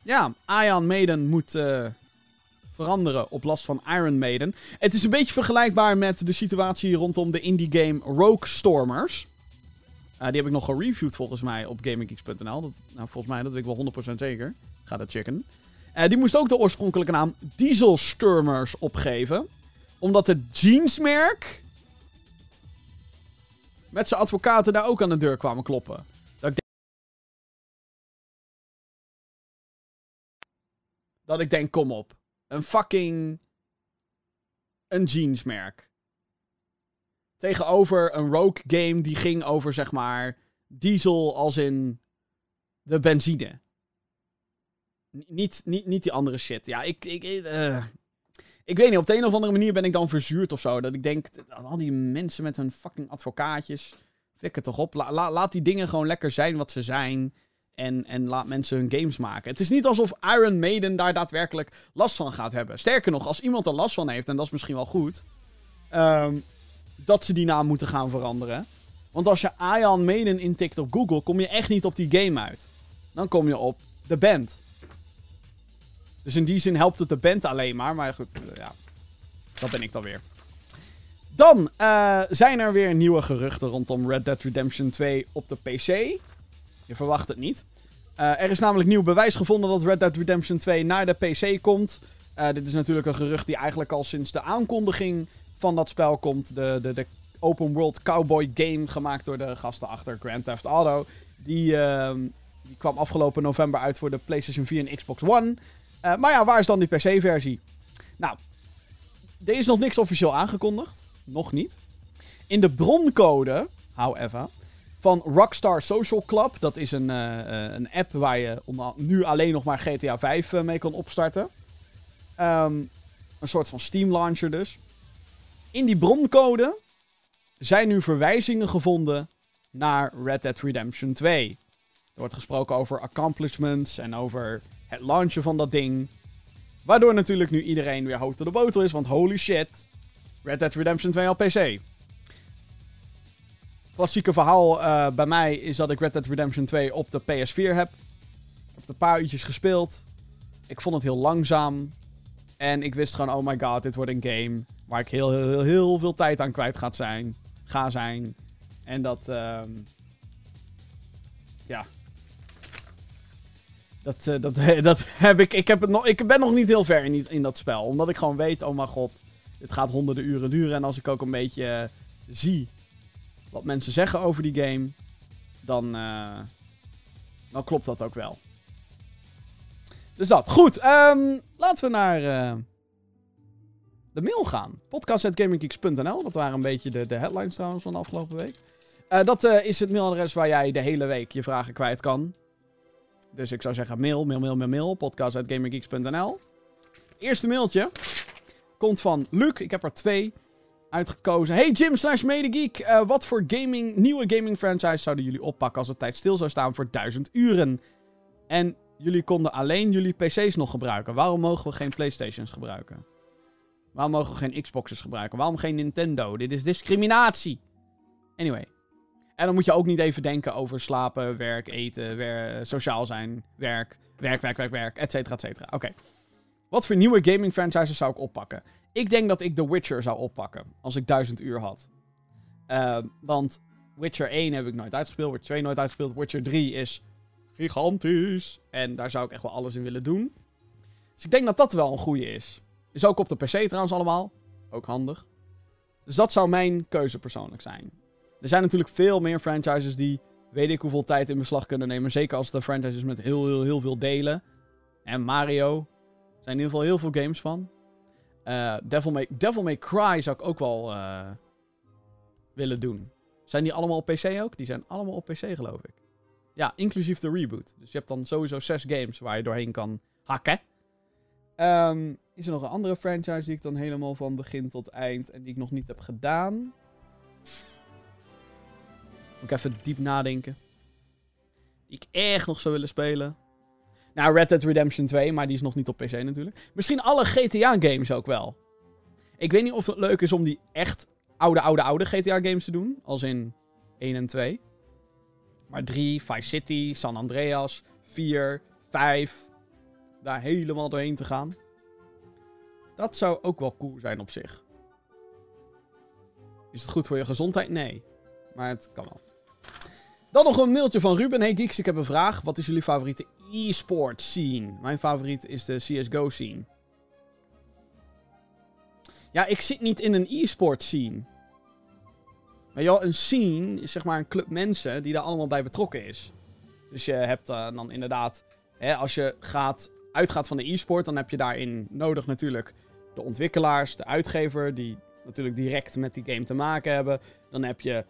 ja, Ion Maiden moet eh, veranderen op last van Iron Maiden. Het is een beetje vergelijkbaar met de situatie rondom de indie game Rogue Stormers. Uh, die heb ik nog gereviewd volgens mij op GamingGeeks.nl. Nou, volgens mij, dat weet ik wel 100% zeker. Ga dat checken. Uh, die moest ook de oorspronkelijke naam Diesel Stormers opgeven. Omdat het jeansmerk met zijn advocaten daar ook aan de deur kwamen kloppen. Dat ik, denk... dat ik denk, kom op. Een fucking... Een jeansmerk. Tegenover een Rogue game die ging over, zeg maar, diesel als in de benzine. Niet, niet, niet die andere shit. Ja, ik... Ik, uh, ik weet niet, op de een of andere manier ben ik dan verzuurd of zo. Dat ik denk, al die mensen met hun fucking advocaatjes. Flikker toch op. La, la, laat die dingen gewoon lekker zijn wat ze zijn. En, en laat mensen hun games maken. Het is niet alsof Iron Maiden daar daadwerkelijk last van gaat hebben. Sterker nog, als iemand er last van heeft, en dat is misschien wel goed. Um, dat ze die naam moeten gaan veranderen. Want als je Iron Maiden intikt op Google, kom je echt niet op die game uit. Dan kom je op de band. Dus in die zin helpt het de band alleen maar. Maar goed, ja. Dat ben ik dan weer. Dan uh, zijn er weer nieuwe geruchten rondom Red Dead Redemption 2 op de PC. Je verwacht het niet. Uh, er is namelijk nieuw bewijs gevonden dat Red Dead Redemption 2 naar de PC komt. Dit is natuurlijk een gerucht die eigenlijk al sinds de aankondiging van dat spel komt. De, de, de open world cowboy game gemaakt door de gasten achter Grand Theft Auto. Die, die kwam afgelopen november uit voor de PlayStation 4 en Xbox One. Uh, maar ja, waar is dan die PC-versie? Nou, er is nog niks officieel aangekondigd. Nog niet. In de broncode, however, van Rockstar Social Club. Dat is een, uh, een app waar je nu alleen nog maar GTA 5 uh, mee kan opstarten. Um, een soort van Steam launcher dus. In die broncode zijn nu verwijzingen gevonden naar Red Dead Redemption 2. Er wordt gesproken over accomplishments en over het launchen van dat ding. Waardoor natuurlijk nu iedereen weer hoog tot de botel is, want holy shit. Red Dead Redemption 2 op PC. Klassieke verhaal uh, bij mij is dat ik Red Dead Redemption 2 op de PS4 heb. Ik heb een paar uurtjes gespeeld. Ik vond het heel langzaam. En ik wist gewoon, oh my god, dit wordt een game waar ik heel, heel, heel, veel tijd aan kwijt ga zijn. Ga zijn. En dat, um, dat, uh, dat, *laughs* dat heb ik. Ik, heb het nog, ik ben nog niet heel ver in, in dat spel. Omdat ik gewoon weet, oh mijn god, dit gaat honderden uren duren. En als ik ook een beetje uh, zie wat mensen zeggen over die game, dan, dan klopt dat ook wel. Dus dat. Goed, um, laten we naar de mail gaan. Podcast.gaminggeeks.nl. Dat waren een beetje de, de headlines trouwens van de afgelopen week. dat is het mailadres waar jij de hele week je vragen kwijt kan. Dus ik zou zeggen mail, mail, mail, mail, mail. Podcast.gamergeeks.nl Eerste mailtje komt van Luc. Ik heb er twee uitgekozen. Hey Jim slash Medegeek. Uh, wat voor gaming, nieuwe gaming franchise zouden jullie oppakken als het tijd stil zou staan voor duizend uren? En jullie konden alleen jullie PC's nog gebruiken. Waarom mogen we geen PlayStations gebruiken? Waarom mogen we geen Xboxes gebruiken? Waarom geen Nintendo? Dit is discriminatie. Anyway. En dan moet je ook niet even denken over slapen, werk, eten, wer sociaal zijn, werk, werk, werk, werk, werk, et cetera, et cetera. Oké. Wat voor nieuwe gaming franchises zou ik oppakken? Ik denk dat ik The Witcher zou oppakken. Als ik duizend uur had. Uh, want Witcher 1 heb ik nooit uitgespeeld. Witcher 2 nooit uitgespeeld. Witcher 3 is gigantisch. En daar zou ik echt wel alles in willen doen. Dus ik denk dat dat wel een goede is. Is ook op de PC trouwens allemaal. Ook handig. Dus dat zou mijn keuze persoonlijk zijn. Er zijn natuurlijk veel meer franchises die weet ik hoeveel tijd in beslag kunnen nemen. Zeker als de franchises met heel, heel, heel veel delen. En Mario. Er zijn in ieder geval heel veel games van. Uh, Devil, May, Devil May Cry zou ik ook wel uh, willen doen. Zijn die allemaal op PC ook? Die zijn allemaal op PC, geloof ik. Ja, inclusief de reboot. Dus je hebt dan sowieso zes games waar je doorheen kan hakken. Um, is er nog een andere franchise die ik dan helemaal van begin tot eind en die ik nog niet heb gedaan? Moet ik even diep nadenken. Die ik echt nog zou willen spelen. Nou, Red Dead Redemption 2, maar die is nog niet op PC natuurlijk. Misschien alle GTA-games ook wel. Ik weet niet of het leuk is om die echt oude, oude, oude GTA-games te doen. Als in 1 en 2. Maar 3, Vice City, San Andreas, 4, 5. Daar helemaal doorheen te gaan. Dat zou ook wel cool zijn op zich. Is het goed voor je gezondheid? Nee. Maar het kan wel. Dan nog een mailtje van Ruben. Hey Geeks, ik heb een vraag. Wat is jullie favoriete e-sport scene? Mijn favoriet is de CSGO scene. Ja, ik zit niet in een e-sport scene. Maar joh, een scene is zeg maar een club mensen die daar allemaal bij betrokken is. Dus je hebt uh, dan inderdaad, hè, als je gaat, uitgaat van de e-sport, dan heb je daarin nodig natuurlijk de ontwikkelaars, de uitgever, die natuurlijk direct met die game te maken hebben. Dan heb je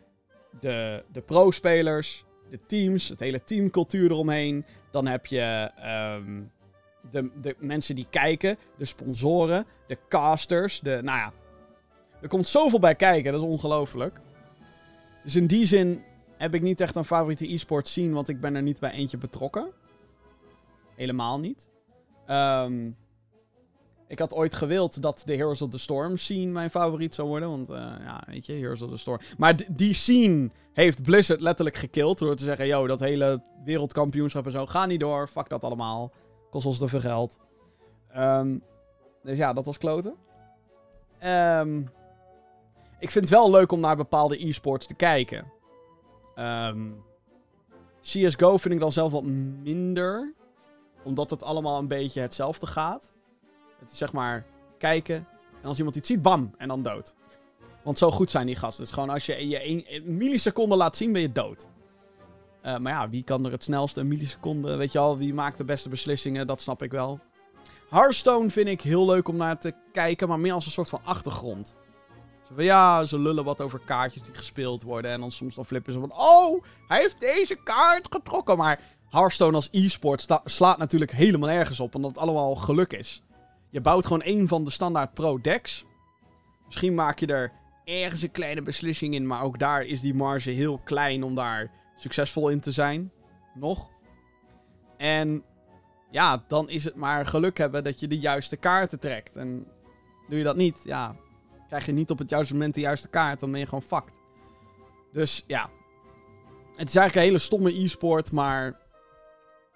de, de pro-spelers, de teams, het hele teamcultuur eromheen. Dan heb je um, de, de mensen die kijken, de sponsoren, de casters, de, nou ja. Er komt zoveel bij kijken, dat is ongelooflijk. Dus in die zin heb ik niet echt een favoriete e-sport scene, want ik ben er niet bij eentje betrokken. Helemaal niet. Um, ik had ooit gewild dat de Heroes of the Storm scene mijn favoriet zou worden. Want uh, ja, weet je, Heroes of the Storm. Maar die scene heeft Blizzard letterlijk gekild. Door te zeggen, yo, dat hele wereldkampioenschap en zo, ga niet door. Fuck dat allemaal. Kost ons te veel geld. Um, dus ja, dat was kloten. Um, ik vind het wel leuk om naar bepaalde e-sports te kijken. Um, CSGO vind ik dan zelf wat minder. Omdat het allemaal een beetje hetzelfde gaat. Zeg maar kijken. En als iemand iets ziet, bam. En dan dood. Want zo goed zijn die gasten. Dus gewoon als je je een milliseconde laat zien, ben je dood. Uh, maar ja, wie kan er het snelste een milliseconde? Weet je al, wie maakt de beste beslissingen? Dat snap ik wel. Hearthstone vind ik heel leuk om naar te kijken, maar meer als een soort van achtergrond. Zo ja, ze lullen wat over kaartjes die gespeeld worden. En dan soms dan flippen ze van, oh, hij heeft deze kaart getrokken. Maar Hearthstone als e-sport slaat natuurlijk helemaal nergens op, omdat het allemaal geluk is. Je bouwt gewoon één van de standaard pro-decks. Misschien maak je er ergens een kleine beslissing in, maar ook daar is die marge heel klein om daar succesvol in te zijn. Nog. En ja, dan is het maar geluk hebben dat je de juiste kaarten trekt. En doe je dat niet, ja, krijg je niet op het juiste moment de juiste kaart, dan ben je gewoon fucked. Dus ja, het is eigenlijk een hele stomme e-sport, maar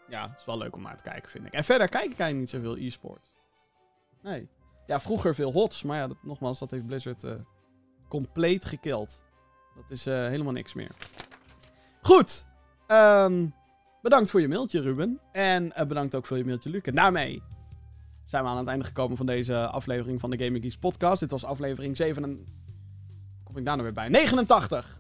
ja, het is wel leuk om naar te kijken, vind ik. En verder kijk ik eigenlijk niet zoveel e-sport. Ja, vroeger veel HOTS, maar ja, nogmaals, dat heeft Blizzard uh, compleet gekild. Dat is uh, helemaal niks meer. Goed. Um, bedankt voor je mailtje, Ruben. En uh, bedankt ook voor je mailtje, Luc. En daarmee zijn we aan het einde gekomen van deze aflevering van de Gaming Geeks podcast. Dit was aflevering 7 en... Kom ik daar nou weer bij? 89!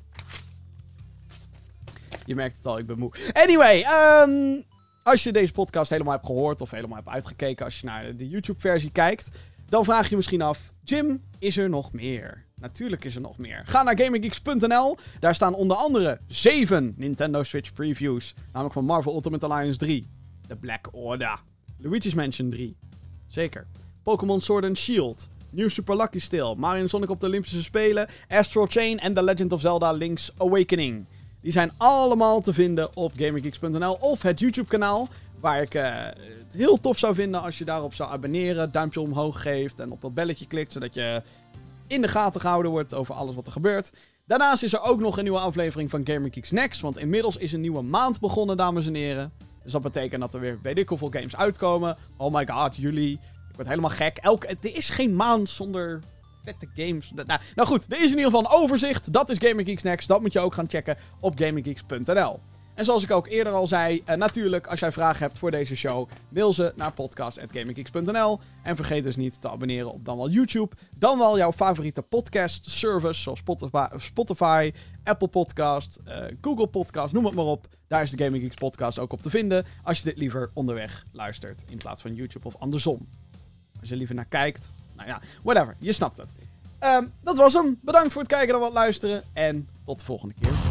Je merkt het al, ik ben moe. Anyway, um, als je deze podcast helemaal hebt gehoord of helemaal hebt uitgekeken als je naar de YouTube-versie kijkt, dan vraag je misschien af: Jim, is er nog meer? Natuurlijk is er nog meer. Ga naar GamingGeeks.nl. Daar staan onder andere 7 Nintendo Switch previews. Namelijk van Marvel Ultimate Alliance 3. The Black Order. Luigi's Mansion 3. Zeker. Pokémon Sword and Shield. New Super Lucky Still. Mario Sonic op de Olympische Spelen. Astral Chain en The Legend of Zelda Link's Awakening. Die zijn allemaal te vinden op GamingGeeks.nl of het YouTube-kanaal. Waar ik uh, het heel tof zou vinden als je daarop zou abonneren, duimpje omhoog geeft en op dat belletje klikt, zodat je in de gaten gehouden wordt over alles wat er gebeurt. Daarnaast is er ook nog een nieuwe aflevering van Gamer Geeks Next, want inmiddels is een nieuwe maand begonnen, dames en heren. Dus dat betekent dat er weer weet ik hoeveel games uitkomen. Oh my god, jullie. Ik word helemaal gek. Elke, er is geen maand zonder games. Nou, nou goed, er is in ieder geval een overzicht. Dat is Gaming Geeks Next. Dat moet je ook gaan checken op gaminggeeks.nl. En zoals ik ook eerder al zei, uh, natuurlijk, als jij vragen hebt voor deze show, mail ze naar podcast.gaminggeeks.nl. En vergeet dus niet te abonneren op dan wel YouTube, dan wel jouw favoriete podcast service, zoals Spotify, Apple Podcast, uh, Google Podcast, noem het maar op. Daar is de Gaming Geeks podcast ook op te vinden, als je dit liever onderweg luistert in plaats van YouTube of andersom. Als je liever naar kijkt, nou ja, whatever. Je snapt het. Um, dat was hem. Bedankt voor het kijken en wat luisteren. En tot de volgende keer.